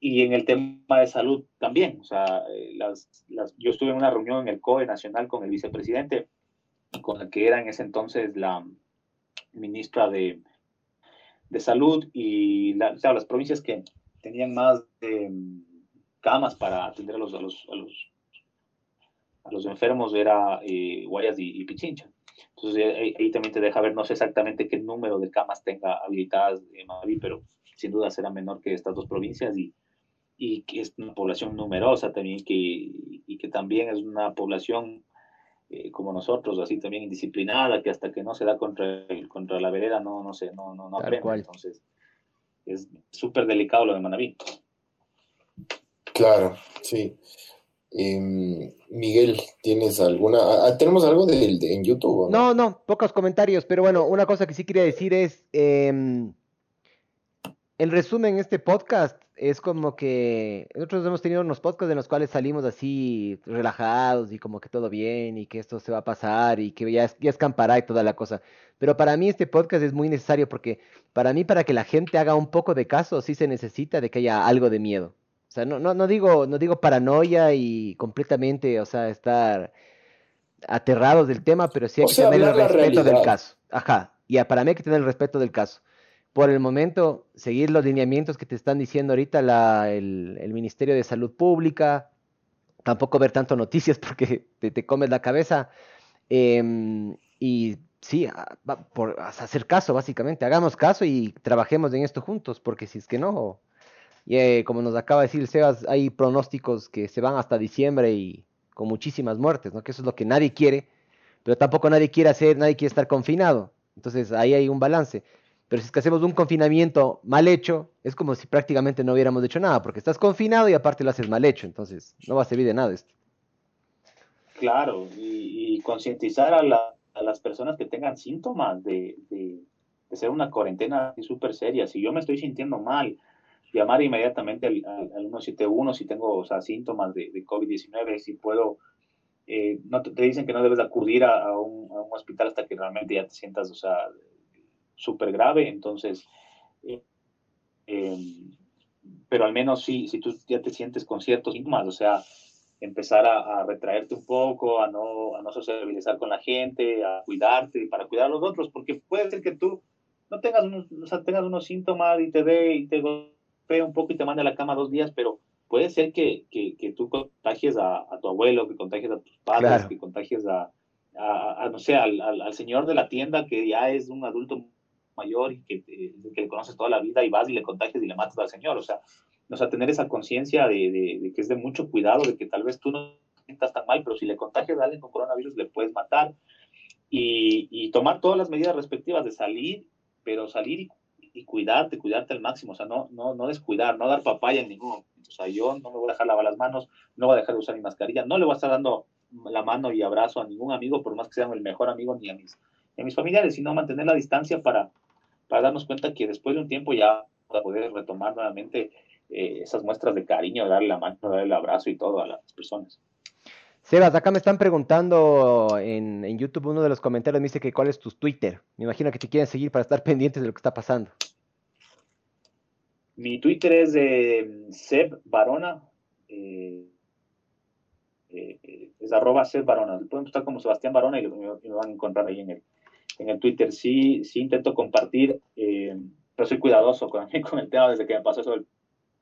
Y en el tema de salud también. O sea, eh, las, las, yo estuve en una reunión en el COE Nacional con el vicepresidente, con la que era en ese entonces la ministra de, de Salud y la, o sea, las provincias que tenían más eh, camas para atender a los, a los, a los, a los enfermos era eh, Guayas y, y, Pichincha. Entonces ahí, ahí, también te deja ver, no sé exactamente qué número de camas tenga habilitadas en Mavi, pero sin duda será menor que estas dos provincias y, y que es una población numerosa también que, y que también es una población eh, como nosotros, así también indisciplinada, que hasta que no se da contra, el, contra la vereda no, no, sé, no, no, no aprende. Cual. Entonces, es súper delicado lo de Manaví. Claro, sí. Em, Miguel, ¿tienes alguna? Ah, ah, ¿Tenemos algo de, en YouTube? no? no? pocos comentarios, pero bueno, una cosa que sí quería decir es, eh, en resumen, este podcast es como que nosotros hemos tenido unos podcasts en los cuales salimos así relajados y como que todo bien y que esto se va a pasar y que ya, ya escampará y toda la cosa. Pero para mí este podcast es muy necesario porque para mí, para que la gente haga un poco de caso, sí se necesita de que haya algo de miedo. O sea, no, no, no digo, no digo paranoia y completamente, o sea, estar aterrados del tema, pero sí hay que tener el respeto del caso. Ajá. Y para mí hay que tener el respeto del caso por el momento, seguir los lineamientos que te están diciendo ahorita el, Ministerio de Salud Pública, tampoco ver tanto noticias porque te, comes la cabeza. Em, y sí, por hacer caso, básicamente, hagamos caso y trabajemos en esto juntos, porque si es que no, y, eh, como nos acaba de decir Sebas, hay pronósticos que se van hasta diciembre y con muchísimas muertes, ¿no? Que eso es lo que nadie quiere, pero tampoco nadie quiere hacer, nadie quiere estar confinado. Entonces ahí hay un balance. Pero si es que hacemos un confinamiento mal hecho, es como si prácticamente no hubiéramos hecho nada, porque estás confinado y aparte lo haces mal hecho, entonces no va a servir de nada esto. Claro, y, concientizar a, las personas que tengan síntomas de, de, ser una cuarentena súper seria. Si yo me estoy sintiendo mal, llamar inmediatamente al, al, 171 si tengo síntomas de, de COVID-19, si puedo eh, no te, dicen que no debes acudir a, un, a, un, hospital hasta que realmente ya te sientas, o sea, súper grave, entonces, eh, em, pero al menos sí, si tú ya te sientes con ciertos síntomas, o sea, empezar a, retraerte un poco, a no, a no sociabilizar con la gente, a cuidarte, para cuidar a los otros, porque puede ser que tú no tengas unos, o sea, tengas unos síntomas y te dé y te golpee un poco y te mande a la cama dos días, pero puede ser que, que, que tú contagies a, a, tu abuelo, que contagies a tus padres, que contagies a, a, no sé, al, al, al, señor de la tienda que ya es un adulto mayor y que, que le conoces toda la vida y vas y le contagias y le matas al Señor. O sea, o sea tener esa conciencia de, de, que es de mucho cuidado, de que tal vez tú no estás tan mal, pero si le contagias a alguien con coronavirus le puedes matar. Y, y tomar todas las medidas respectivas de salir, pero salir y, y, cuidarte, cuidarte al máximo. O sea, no, no, no descuidar, no dar papaya en ningún momento. O sea, yo no me voy a dejar lavar las manos, no voy a dejar de usar mi mascarilla, no le voy a estar dando la mano y abrazo a ningún amigo, por más que sean el mejor amigo, ni a mis, ni a mis familiares, sino mantener la distancia para, para darnos cuenta que después de un tiempo ya para poder retomar nuevamente eh, esas muestras de cariño, darle la mano, darle el abrazo y todo a las personas. Sebas, acá me están preguntando en, en, YouTube, uno de los comentarios me dice que cuál es tu Twitter. Me imagino que te quieren seguir para estar pendientes de lo que está pasando. Mi Twitter es de Seb Barona. Eh, eh, es arroba Seb Barona. Pueden buscar como Sebastián Barona y lo, y lo van a encontrar ahí en el, en el Twitter sí, sí intento compartir, eh, pero soy cuidadoso con, con, el tema desde que me pasó eso del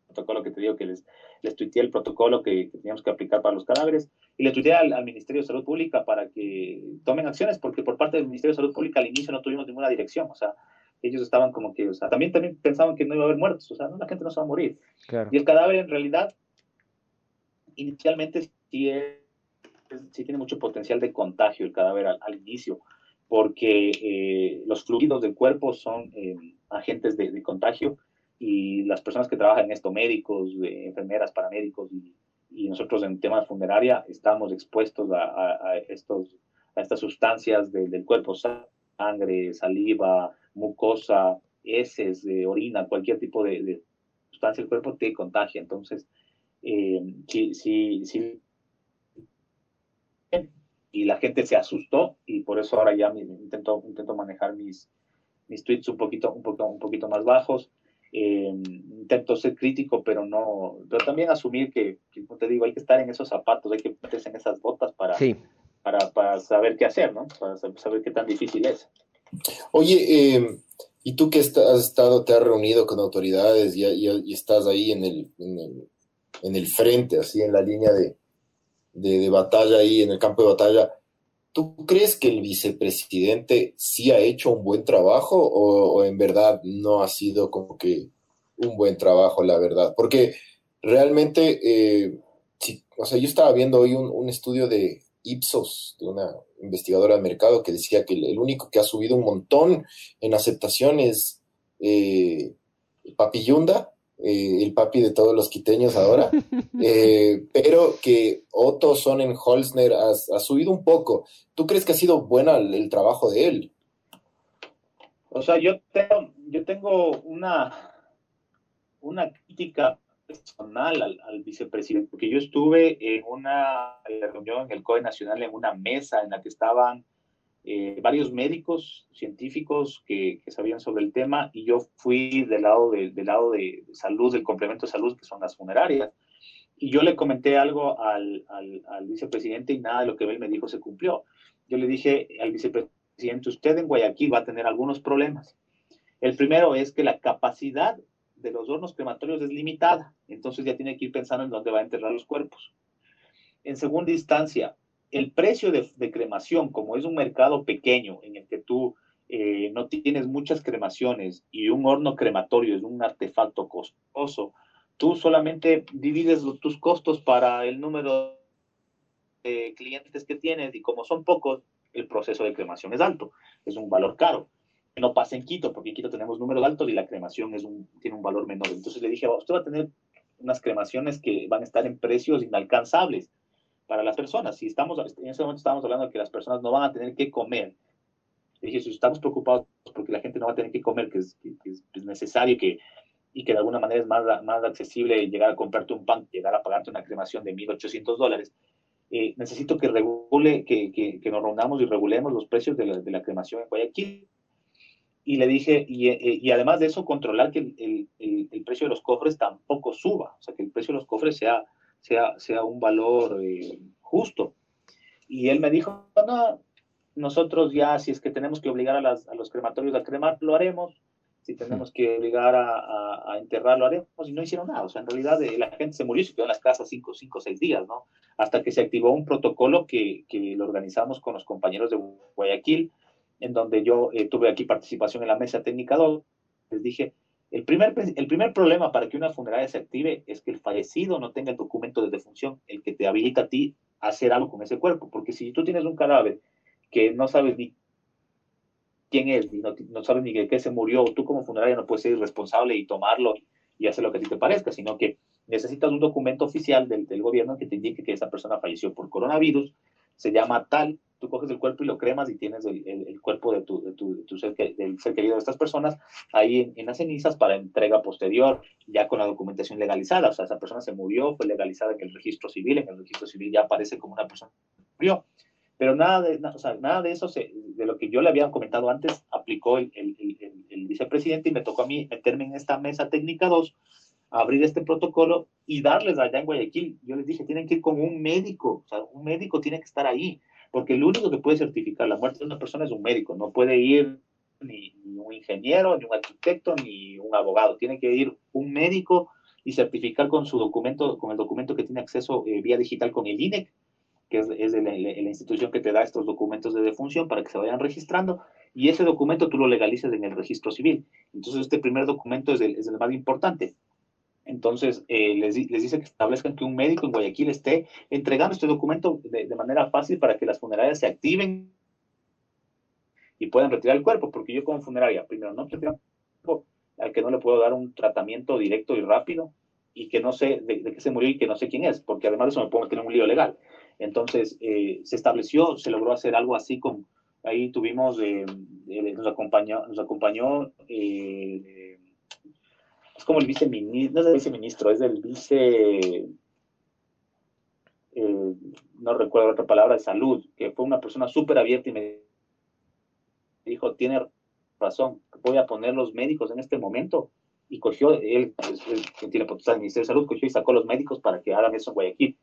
protocolo que te digo que les, les tuiteé el protocolo que, teníamos que aplicar para los cadáveres y le tuiteé al, Ministerio de Salud Pública para que tomen acciones porque por parte del Ministerio de Salud Pública al inicio no tuvimos ninguna dirección, o sea, ellos estaban como que, o sea, también, también pensaban que no iba a haber muertos, o sea, no, la gente no se va a morir. Y el cadáver en realidad, inicialmente sí, sí tiene mucho potencial de contagio el cadáver al, al inicio, porque eh, los fluidos del cuerpo son eh, agentes de, contagio y las personas que trabajan en esto, médicos, enfermeras, paramédicos y, nosotros en temas funeraria estamos expuestos a, estos, a estas sustancias del cuerpo, sangre, saliva, mucosa, heces, de orina, cualquier tipo de, sustancia del cuerpo te contagia. Entonces, eh, si, si, si y la gente se asustó y por eso ahora ya intento, intento manejar mis, mis tweets un poquito, un poquito, un poquito más bajos. Eh, intento ser crítico, pero no, pero también asumir que, como te digo, hay que estar en esos zapatos, hay que meterse en esas botas para, para, para, saber qué hacer, ¿no? Para saber qué tan difícil es. Oye, eh, y tú que has estado, te has reunido con autoridades y, y, estás ahí en el, en el, en el frente, así en la línea de, de, batalla ahí en el campo de batalla, ¿tú crees que el vicepresidente sí ha hecho un buen trabajo o, en verdad no ha sido como que un buen trabajo, la verdad? Porque realmente, eh, o sea, yo estaba viendo hoy un, estudio de Ipsos, de una investigadora de mercado, que decía que el, único que ha subido un montón en aceptación es eh, Papi Yunda, eh, el papi de todos los quiteños ahora. eh, pero que Otto Sonnenholzner ha, ha subido un poco. ¿Tú crees que ha sido bueno el, trabajo de él? O sea, yo tengo, yo tengo una, una crítica personal al, vicepresidente, porque yo estuve en una reunión en el COE Nacional, en una mesa en la que estaban eh, varios médicos científicos que, sabían sobre el tema y yo fui del lado de, del lado de salud, del complemento de salud, que son las funerarias. Y yo le comenté algo al, al, vicepresidente y nada de lo que él me dijo se cumplió. Yo le dije al vicepresidente, usted en Guayaquil va a tener algunos problemas. El primero es que la capacidad de los hornos crematorios es limitada, entonces ya tiene que ir pensando en dónde va a enterrar los cuerpos. En segunda instancia, el precio de, cremación, como es un mercado pequeño en el que tú eh, no tienes muchas cremaciones y un horno crematorio es un artefacto costoso, tú solamente divides tus costos para el número de clientes que tienes y como son pocos, el proceso de cremación es alto, es un valor caro. No pasa en Quito, porque en Quito tenemos números altos y la cremación es un, tiene un valor menor. Entonces le dije, usted va a tener unas cremaciones que van a estar en precios inalcanzables para las personas. Si estamos, en ese momento estamos hablando de que las personas no van a tener que comer. dije, si estamos preocupados porque la gente no va a tener que comer, que es, necesario que, y que de alguna manera es más, más accesible llegar a comprarte un pan, llegar a pagarte una cremación de 1.800 dólares, eh, necesito que regule, que, que, que, nos reunamos y regulemos los precios de la, de la, cremación en Guayaquil. Y le dije, y, eh, y además de eso, controlar que el, el, el, precio de los cofres tampoco suba, o sea, que el precio de los cofres sea, sea, sea un valor eh, justo. Y él me dijo, no, nosotros ya, si es que tenemos que obligar a, las, a los crematorios a cremar, lo haremos. Si tenemos que obligar a, a, enterrar, lo haremos. Y no hicieron nada. O sea, en realidad eh, la gente se murió se quedó en las casas cinco, cinco, seis días, ¿no? Hasta que se activó un protocolo que, que lo organizamos con los compañeros de Guayaquil, en donde yo eh, tuve aquí participación en la mesa técnica 2. Les dije, el primer, el primer problema para que una funeraria se active es que el fallecido no tenga el documento de defunción, el que te habilita a ti a hacer algo con ese cuerpo. Porque si tú tienes un cadáver que no sabes ni quién es, ni no, sabes ni de qué se murió, tú como funeraria no puedes ser irresponsable y tomarlo y hacer lo que a ti te parezca, sino que necesitas un documento oficial del, del gobierno que te indique que esa persona falleció por coronavirus, se llama tal, tú coges el cuerpo y lo cremas y tienes el, el, cuerpo de tu, de tu, de tu ser, del ser querido de estas personas ahí en, en, las cenizas para entrega posterior, ya con la documentación legalizada. O sea, esa persona se murió, fue legalizada en el registro civil, en el registro civil ya aparece como una persona que murió. Pero nada de, o sea, nada de eso, se, de lo que yo le había comentado antes, aplicó el, el, el, vicepresidente y me tocó a mí meterme en esta mesa técnica 2 abrir este protocolo y darles allá en Guayaquil. Yo les dije, tienen que ir con un médico, o sea, un médico tiene que estar ahí porque el único que puede certificar la muerte de una persona es un médico, no puede ir ni, un ingeniero, ni un arquitecto, ni un abogado, tiene que ir un médico y certificar con su documento, con el documento que tiene acceso eh, vía digital con el INEC, que es, es la, institución que te da estos documentos de defunción para que se vayan registrando, y ese documento tú lo legalices en el registro civil. Entonces, este primer documento es el, es el más importante. Entonces, eh, les, les, dice que establezcan que un médico en Guayaquil esté entregando este documento de, manera fácil para que las funerarias se activen y puedan retirar el cuerpo, porque yo como funeraria, primero, no quiero al que no le puedo dar un tratamiento directo y rápido y que no sé de, qué se murió y que no sé quién es, porque además de eso me puedo meter en un lío legal. Entonces, eh, se estableció, se logró hacer algo así con, ahí tuvimos, eh, nos acompañó, nos acompañó es como el viceministro, no es el viceministro, es el vice, eh, no recuerdo otra palabra, de salud, que fue una persona súper abierta y me dijo, tiene razón, voy a poner los médicos en este momento. Y cogió, él, quien tiene potestad del Ministerio de Salud, cogió y sacó los médicos para que hagan eso en Guayaquil.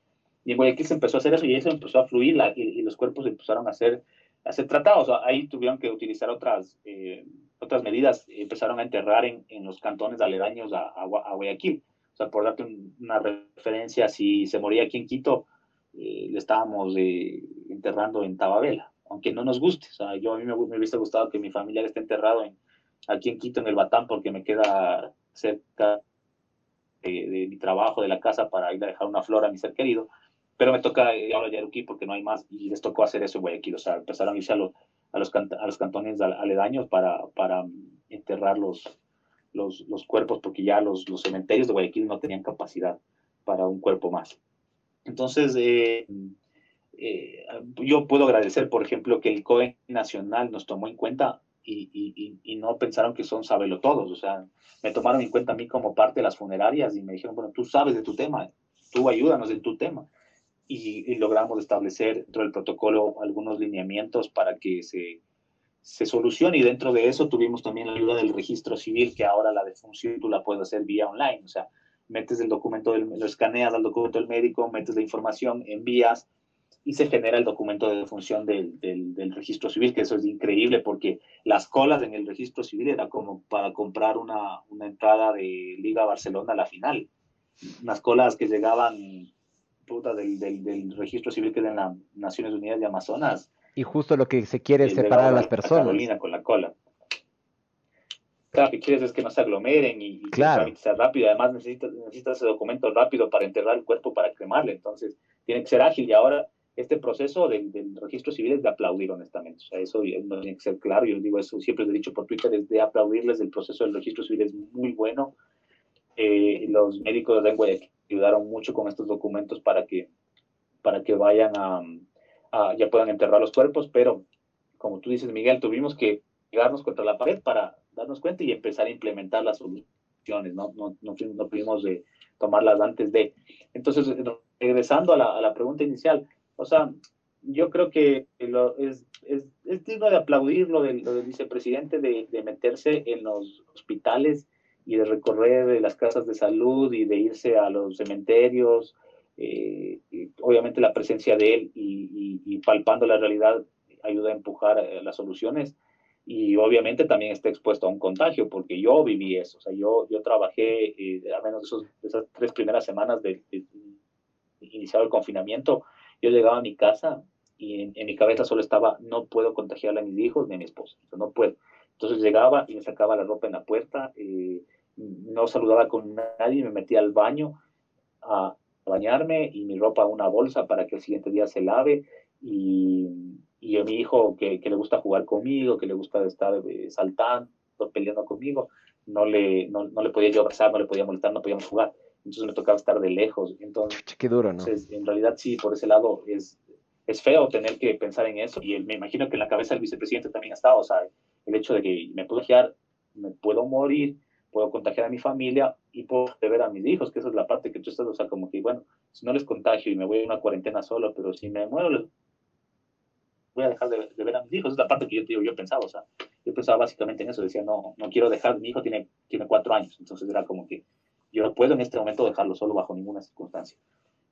Y en Guayaquil se empezó a hacer eso y eso empezó a fluir y, los cuerpos empezaron a ser, a ser tratados. ahí tuvieron que utilizar otras, eh, otras medidas empezaron a enterrar en, en los cantones aledaños a, Guayaquil. O sea, por darte una referencia, si se moría aquí en Quito, eh, le estábamos eh, enterrando en Tababela, aunque no nos guste. O sea, yo a mí me, me hubiese gustado que mi familiar esté enterrado en, aquí en Quito, en el Batán, porque me queda cerca de, de, mi trabajo, de la casa, para ir a dejar una flor a mi ser querido. Pero me toca ir a Yaruquí porque no hay más y les tocó hacer eso en Guayaquil. O sea, empezaron a irse a los a los, a los cantones aledaños para, para enterrar los, los, los, cuerpos, porque ya los, los cementerios de Guayaquil no tenían capacidad para un cuerpo más. Entonces, eh, eh, yo puedo agradecer, por ejemplo, que el COE nacional nos tomó en cuenta y, y, y, no pensaron que son sabelo todos, o sea, me tomaron en cuenta a mí como parte de las funerarias y me dijeron, bueno, tú sabes de tu tema, tú ayúdanos en tu tema. Y, logramos establecer dentro del protocolo algunos lineamientos para que se, se solucione y dentro de eso tuvimos también la ayuda del registro civil, que ahora la defunción tú la puedes hacer vía online, o sea, metes el documento, del, lo escaneas al documento del médico, metes la información, envías y se genera el documento de defunción del, del, registro civil, que eso es increíble porque las colas en el registro civil era como para comprar una, una entrada de Liga Barcelona a la final. Unas colas que llegaban puta, del, del, registro civil que es en las Naciones Unidas de Amazonas. Y justo lo que se quiere es separar a las personas. Carolina con la cola. Lo que quieres es que no se aglomeren y, y claro. que sea rápido. Además necesitas, necesitas ese documento rápido para enterrar el cuerpo, para cremarle. Entonces tiene que ser ágil y ahora este proceso del, del, registro civil es de aplaudir, honestamente. O sea, eso no tiene que ser claro. Yo digo eso, siempre lo he dicho por Twitter, es de aplaudirles. El proceso del registro civil es muy bueno. Eh, los médicos de lengua ayudaron mucho con estos documentos para que, para que vayan a, a, ya puedan enterrar los cuerpos, pero como tú dices, Miguel, tuvimos que llegarnos contra la pared para darnos cuenta y empezar a implementar las soluciones. No, no, no, no pudimos de tomarlas antes de. Entonces, regresando a la, a la pregunta inicial, o sea, yo creo que lo, es, es, es, digno de aplaudir lo del, lo del vicepresidente de, de, meterse en los hospitales y de recorrer las casas de salud y de irse a los cementerios. Eh, obviamente la presencia de él y, y, y, palpando la realidad ayuda a empujar eh, las soluciones y obviamente también está expuesto a un contagio porque yo viví eso, o sea, yo, yo trabajé eh, al menos esos, esas tres primeras semanas de, de, iniciado el confinamiento, yo llegaba a mi casa y en, en, mi cabeza solo estaba, no puedo contagiarle a mis hijos ni a mi esposa, no puedo. Entonces llegaba y me sacaba la ropa en la puerta, eh, no saludaba con nadie, me metía al baño a bañarme y mi ropa a una bolsa para que el siguiente día se lave y, y a mi hijo que, que, le gusta jugar conmigo, que le gusta estar eh, saltando, peleando conmigo, no le, no, no le podía yo abrazar, no le podía molestar, no podíamos jugar entonces me tocaba estar de lejos. Entonces, Qué duro, ¿no? Entonces, en realidad sí, por ese lado es, es feo tener que pensar en eso y me imagino que en la cabeza del vicepresidente también ha estado, o sea, el hecho de que me puedo contagiar, me puedo morir, puedo contagiar a mi familia y puedo ver a mis hijos, que esa es la parte que tú estás, o sea, como que, bueno, si no les contagio y me voy a una cuarentena solo, pero si me muero, voy a dejar de, de ver a mis hijos, es la parte que yo, yo pensaba, o sea, yo pensaba básicamente en eso, decía, no, no quiero dejar, mi hijo tiene, tiene cuatro años, entonces era como que yo no puedo en este momento dejarlo solo bajo ninguna circunstancia.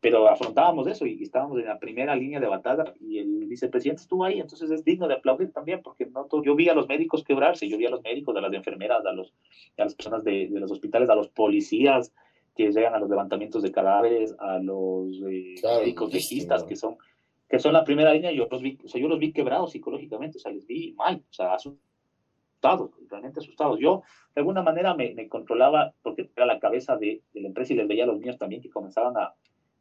Pero afrontábamos eso y estábamos en la primera línea de batalla y el vicepresidente estuvo ahí, entonces es digno de aplaudir también, porque no todo, yo vi a los médicos quebrarse, yo vi a los médicos, a las enfermeras, a, los, a las personas de, de los hospitales, a los policías que llegan a los levantamientos de cadáveres, a los eh, claro, médicos legistas que son que son la primera línea, yo los vi, o sea, yo los vi quebrados psicológicamente, o sea, les vi mal, o sea, asustados, realmente asustados. Yo, de alguna manera, me, me controlaba porque era la cabeza de, de, la empresa y les veía a los míos también que comenzaban a,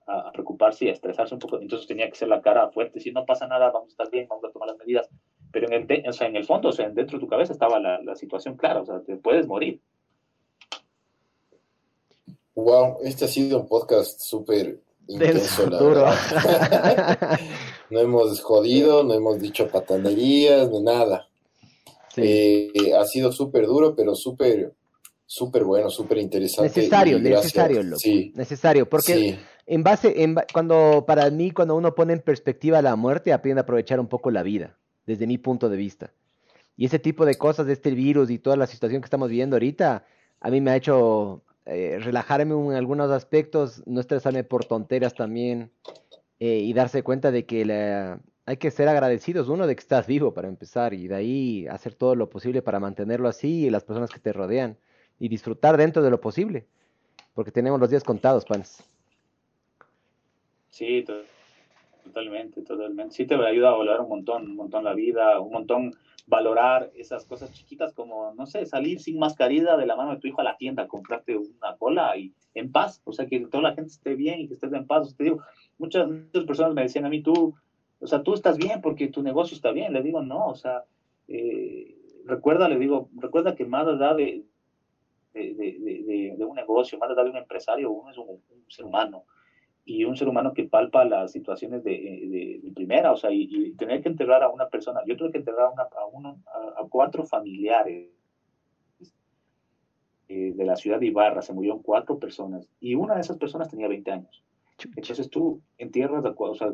a, preocuparse y a estresarse un poco. Entonces tenía que ser la cara fuerte, si no pasa nada, vamos a estar bien, vamos a tomar las medidas. Pero en el, o sea, en el fondo, o sea, dentro de tu cabeza estaba la, la situación clara, o sea, te puedes morir. Wow, este ha sido un podcast súper intenso, la duro. no hemos jodido, no hemos dicho patanerías, ni nada. Sí. Eh, ha sido súper duro, pero súper, súper bueno, súper interesante. Necesario, necesario, loco. Sí. Necesario, porque sí. En base, en, cuando, para mí, cuando uno pone en perspectiva la muerte, aprende a aprovechar un poco la vida, desde mi punto de vista. Y ese tipo de cosas de este virus y toda la situación que estamos viviendo ahorita, a mí me ha hecho eh, relajarme en algunos aspectos, no estresarme por tonteras también, eh, y darse cuenta de que hay que ser agradecidos, uno, de que estás vivo para empezar, y de ahí hacer todo lo posible para mantenerlo así y las personas que te rodean, y disfrutar dentro de lo posible, porque tenemos los días contados, panes. Sí, totalmente, totalmente. Sí te ayuda a valorar un montón, un montón la vida, un montón valorar esas cosas chiquitas como, no sé, salir sin mascarilla de la mano de tu hijo a la tienda, comprarte una cola y en paz, o sea, que toda la gente esté bien y que estés en paz. Te digo, muchas, muchas personas me decían a mí, tú, o sea, tú estás bien porque tu negocio está bien. Le digo, no, o sea, eh, recuerda, le digo, recuerda que más allá de, de, un negocio, más allá de un empresario, uno es un, ser humano y un ser humano que palpa las situaciones de, primera, o sea, y, tener que enterrar a una persona, yo tuve que enterrar a, una, a, uno, a, cuatro familiares eh, de la ciudad de Ibarra, se murieron cuatro personas y una de esas personas tenía 20 años. Entonces tú entierras, o sea,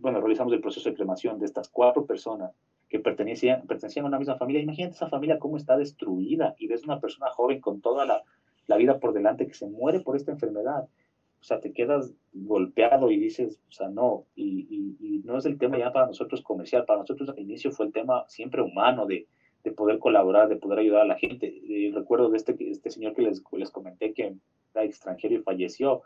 bueno, realizamos el proceso de cremación de estas cuatro personas que pertenecían, pertenecían a una misma familia. Imagínate esa familia cómo está destruida y ves una persona joven con toda la, la vida por delante que se muere por esta enfermedad. Sea, te quedas golpeado y dices, o sea, no, y, y, no es el tema ya para nosotros comercial, para nosotros al inicio fue el tema siempre humano de, de poder colaborar, de poder ayudar a la gente. Y recuerdo de este, este señor que les, les comenté que era extranjero y falleció.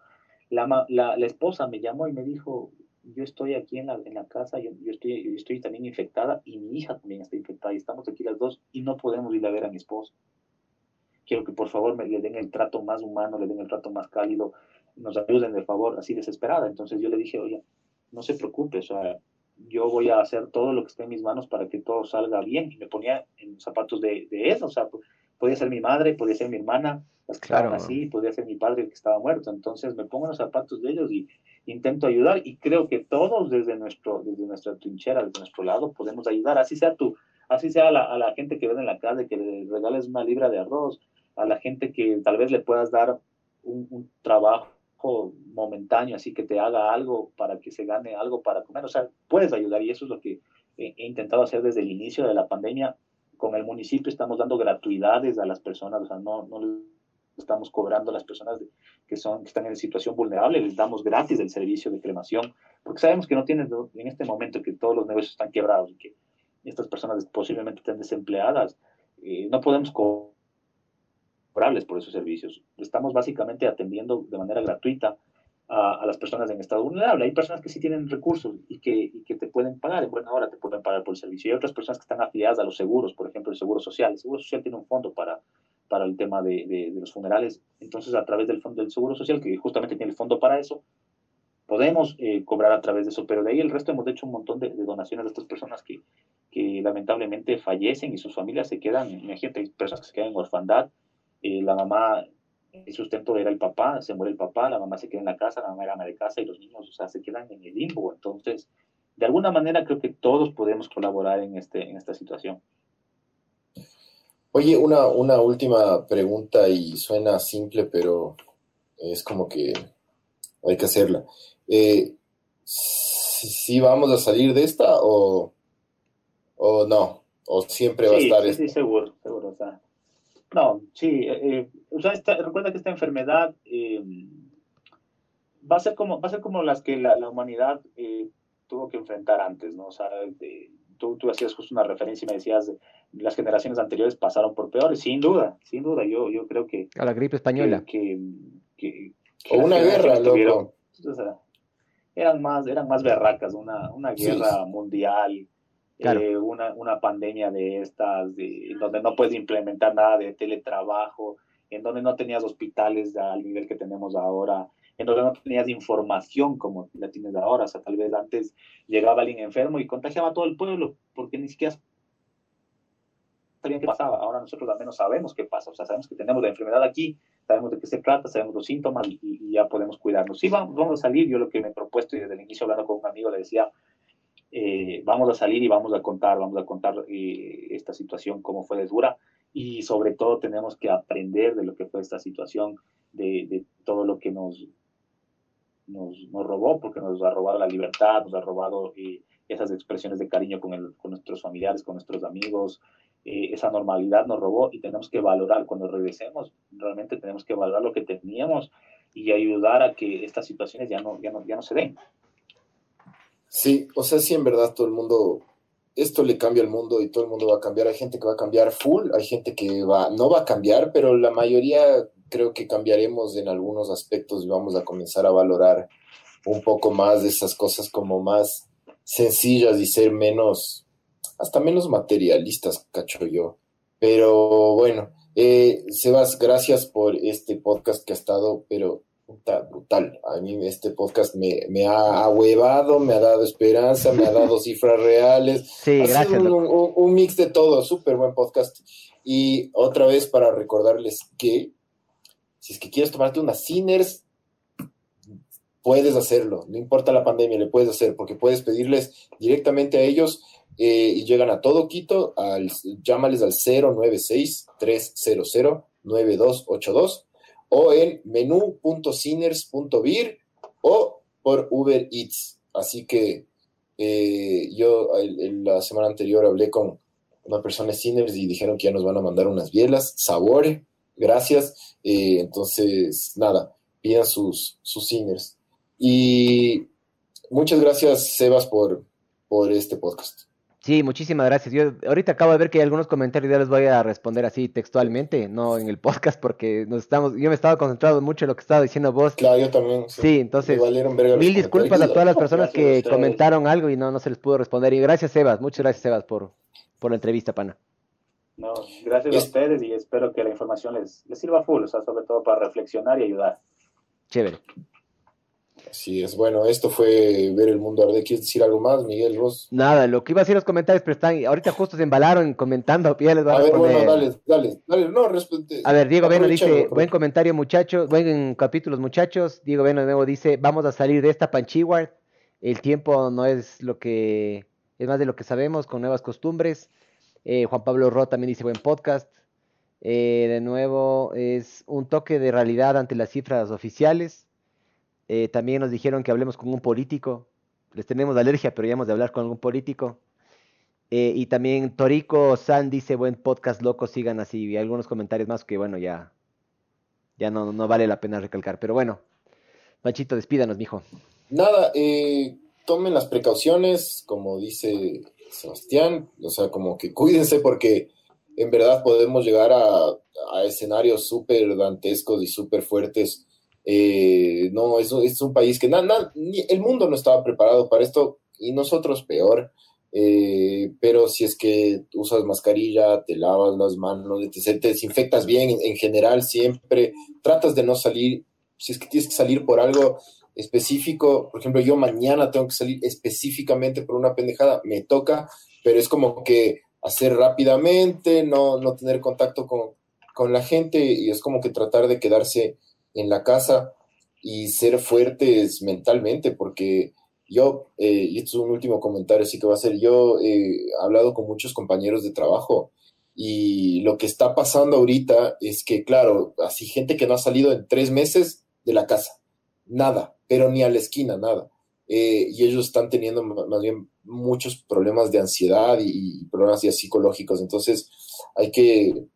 La, la, la, esposa me llamó y me dijo, yo estoy aquí en la, en la casa, yo, yo, estoy, yo estoy también infectada y mi hija también está infectada y estamos aquí las dos y no podemos ir a ver a mi esposo. Quiero que por favor me le den el trato más humano, le den el trato más cálido, nos ayuden de favor, así desesperada. Entonces yo le dije, oye, no se preocupe, o sea, yo voy a hacer todo lo que esté en mis manos para que todo salga bien. Y me ponía en los zapatos de, de él, o sea, podía ser mi madre, podía ser mi hermana, las que claro. así, podía ser mi padre que estaba muerto. Entonces me pongo en los zapatos de ellos y intento ayudar y creo que todos desde, nuestro, desde nuestra trinchera, desde nuestro lado, podemos ayudar, así sea tú, así sea a la, a la gente que ve en la calle, que le regales una libra de arroz, a la gente que tal vez le puedas dar un, un trabajo momentáneo, así que te haga algo para que se gane algo para comer, o sea, puedes ayudar y eso es lo que he, he intentado hacer desde el inicio de la pandemia. Con el municipio estamos dando gratuidades a las personas, o sea, no, no estamos cobrando a las personas que, son, que están en situación vulnerable, les damos gratis el servicio de cremación, porque sabemos que no tienen en este momento que todos los negocios están quebrados y que estas personas posiblemente estén desempleadas, eh, no podemos cobrarles por esos servicios. Estamos básicamente atendiendo de manera gratuita a, las personas en estado vulnerable. Hay personas que sí tienen recursos y que, y que te pueden pagar, en buena hora te pueden pagar por el servicio. Y hay otras personas que están afiliadas a los seguros, por ejemplo, el Seguro Social. El Seguro Social tiene un fondo para para el tema de, de, los funerales. Entonces, a través del fondo del Seguro Social, que justamente tiene el fondo para eso, podemos eh, cobrar a través de eso, pero de ahí el resto hemos hecho un montón de, donaciones de estas personas que, que, lamentablemente fallecen y sus familias se quedan, imagínate, hay personas que se quedan en orfandad, eh, la mamá, el sustento era el papá, se muere el papá, la mamá se queda en la casa, la mamá era ama de casa y los niños, o sea, se quedan en el limbo. Entonces, de alguna manera creo que todos podemos colaborar en, este, en esta situación. Oye, una, una última pregunta y suena simple, pero es como que hay que hacerla. Eh, ¿Si vamos a salir de esta o, o no? ¿O siempre va a estar sí, Sí, seguro, seguro. O sea, no, sí. Eh, eh, o sea, recuerda que esta enfermedad va, a ser como, va a ser como las que la, la humanidad tuvo que enfrentar antes, ¿no? O sea, de, tú, tú hacías justo una referencia y me decías, las generaciones anteriores pasaron por peores, sin duda, sin duda, yo, yo creo que... A la gripe española. Que, que, o una guerra, loco. O sea, eran más, eran más berracas, una, una guerra mundial, eh, una, una pandemia de estas, de, donde no puedes implementar nada de teletrabajo, en donde no tenías hospitales al nivel que tenemos ahora, en donde no tenías información como la tienes ahora. O sea, tal vez antes llegaba alguien enfermo y contagiaba a todo el pueblo porque ni siquiera sabían qué pasaba. Ahora nosotros al menos sabemos qué pasa. O sea, sabemos que tenemos la enfermedad aquí, sabemos de qué se trata, sabemos los síntomas y, ya podemos cuidarnos. Sí, vamos, vamos, a salir. Yo lo que me he propuesto y desde el inicio hablando con un amigo le decía, eh, vamos a salir y vamos a contar, vamos a contar eh, esta situación, cómo fue de dura. Y sobre todo tenemos que aprender de lo que fue esta situación, de, de todo lo que nos, nos, nos, robó, porque nos ha robado la libertad, nos ha robado eh, esas expresiones de cariño con, el, con, nuestros familiares, con nuestros amigos, eh, esa normalidad nos robó y tenemos que valorar, cuando regresemos, realmente tenemos que valorar lo que teníamos y ayudar a que estas situaciones ya no, ya no, ya no se den. Sí, o sea, sí, en verdad todo el mundo, esto le cambia al mundo y todo el mundo va a cambiar. Hay gente que va a cambiar full, hay gente que va, no va a cambiar, pero la mayoría creo que cambiaremos en algunos aspectos y vamos a comenzar a valorar un poco más de esas cosas como más sencillas y ser menos, hasta menos materialistas, cacho yo. Pero bueno, eh, Sebas, gracias por este podcast que ha estado, pero puta, brutal. A mí este podcast me, me ha ahuevado, me ha dado esperanza, me ha dado cifras reales. Sí, gracias. Un, un, mix de todo, súper buen podcast. Y otra vez para recordarles que Si es que quieres tomarte unas Sinners, puedes hacerlo, no importa la pandemia, le puedes hacer, porque puedes pedirles directamente a ellos eh, y llegan a todo Quito, al, llámales al 096-300-9282 o en menú.sinners.vir o por Uber Eats. Así que eh, yo la semana anterior hablé con una persona de Sinners y dijeron que ya nos van a mandar unas bielas, sabor, gracias. Eh, entonces, nada, pidan sus, sus Sinners. Y muchas gracias, Sebas, por, por este podcast. Sí, muchísimas gracias. Yo ahorita acabo de ver que hay algunos comentarios, ya les voy a responder así textualmente, no en el podcast, porque nos estamos, yo me estaba concentrado mucho en lo que estaba diciendo vos. Claro, yo también. Sí, entonces, mil disculpas a todas las personas que comentaron algo y no, no se les pudo responder. Y gracias, Sebas, muchas gracias, Sebas, por, por la entrevista, pana. No, gracias a ustedes y espero que la información les, les sirva full, o sea, sobre todo para reflexionar y ayudar. Chévere. Así es, bueno, esto fue ver el mundo arder. ¿Quieres decir algo más, Miguel Ross? Nada, lo que iba a decir los comentarios, pero están, ahorita justo se embalaron comentando, ya les a, a ver, bueno, dale, dale, dale, no, respete. A ver, Diego Beno dice, buen comentario muchachos, buen capítulos muchachos, Diego Beno de nuevo dice, vamos a salir de esta panchiward, el tiempo no es lo que, es más de lo que sabemos, con nuevas costumbres, eh, Juan Pablo Ro también dice, buen podcast, eh, de nuevo, es un toque de realidad ante las cifras oficiales, eh, también nos dijeron que hablemos con un político. Les tenemos alergia, pero ya hemos de hablar con algún político. Eh, y también Torico San dice, buen podcast, loco, sigan así. Y algunos comentarios más que, bueno, ya, ya no, no vale la pena recalcar. Pero bueno, Manchito, despídanos, mijo. Nada, eh, tomen las precauciones, como dice Sebastián. O sea, como que cuídense porque en verdad podemos llegar a, a escenarios súper dantescos y súper fuertes eh, no, es, es, un país que el mundo no estaba preparado para esto y nosotros peor. Eh, pero si es que usas mascarilla, te lavas las manos, te, desinfectas bien en, general siempre, tratas de no salir, si es que tienes que salir por algo específico, por ejemplo, yo mañana tengo que salir específicamente por una pendejada, me toca, pero es como que hacer rápidamente, no, no tener contacto con, con la gente y es como que tratar de quedarse en la casa y ser fuertes mentalmente, porque yo, eh, y esto es un último comentario, así que va a ser, yo he hablado con muchos compañeros de trabajo y lo que está pasando ahorita es que, claro, así gente que no ha salido en tres meses de la casa, nada, pero ni a la esquina, nada. Eh, y ellos están teniendo más bien muchos problemas de ansiedad y, problemas ya psicológicos, entonces hay que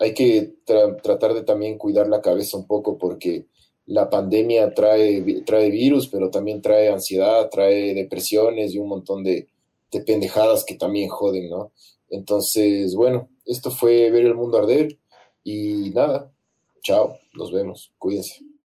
hay que tratar de también cuidar la cabeza un poco porque la pandemia trae, trae virus, pero también trae ansiedad, trae depresiones y un montón de, de pendejadas que también joden, ¿no? Entonces, bueno, esto fue ver el mundo arder y nada, chao, nos vemos, cuídense.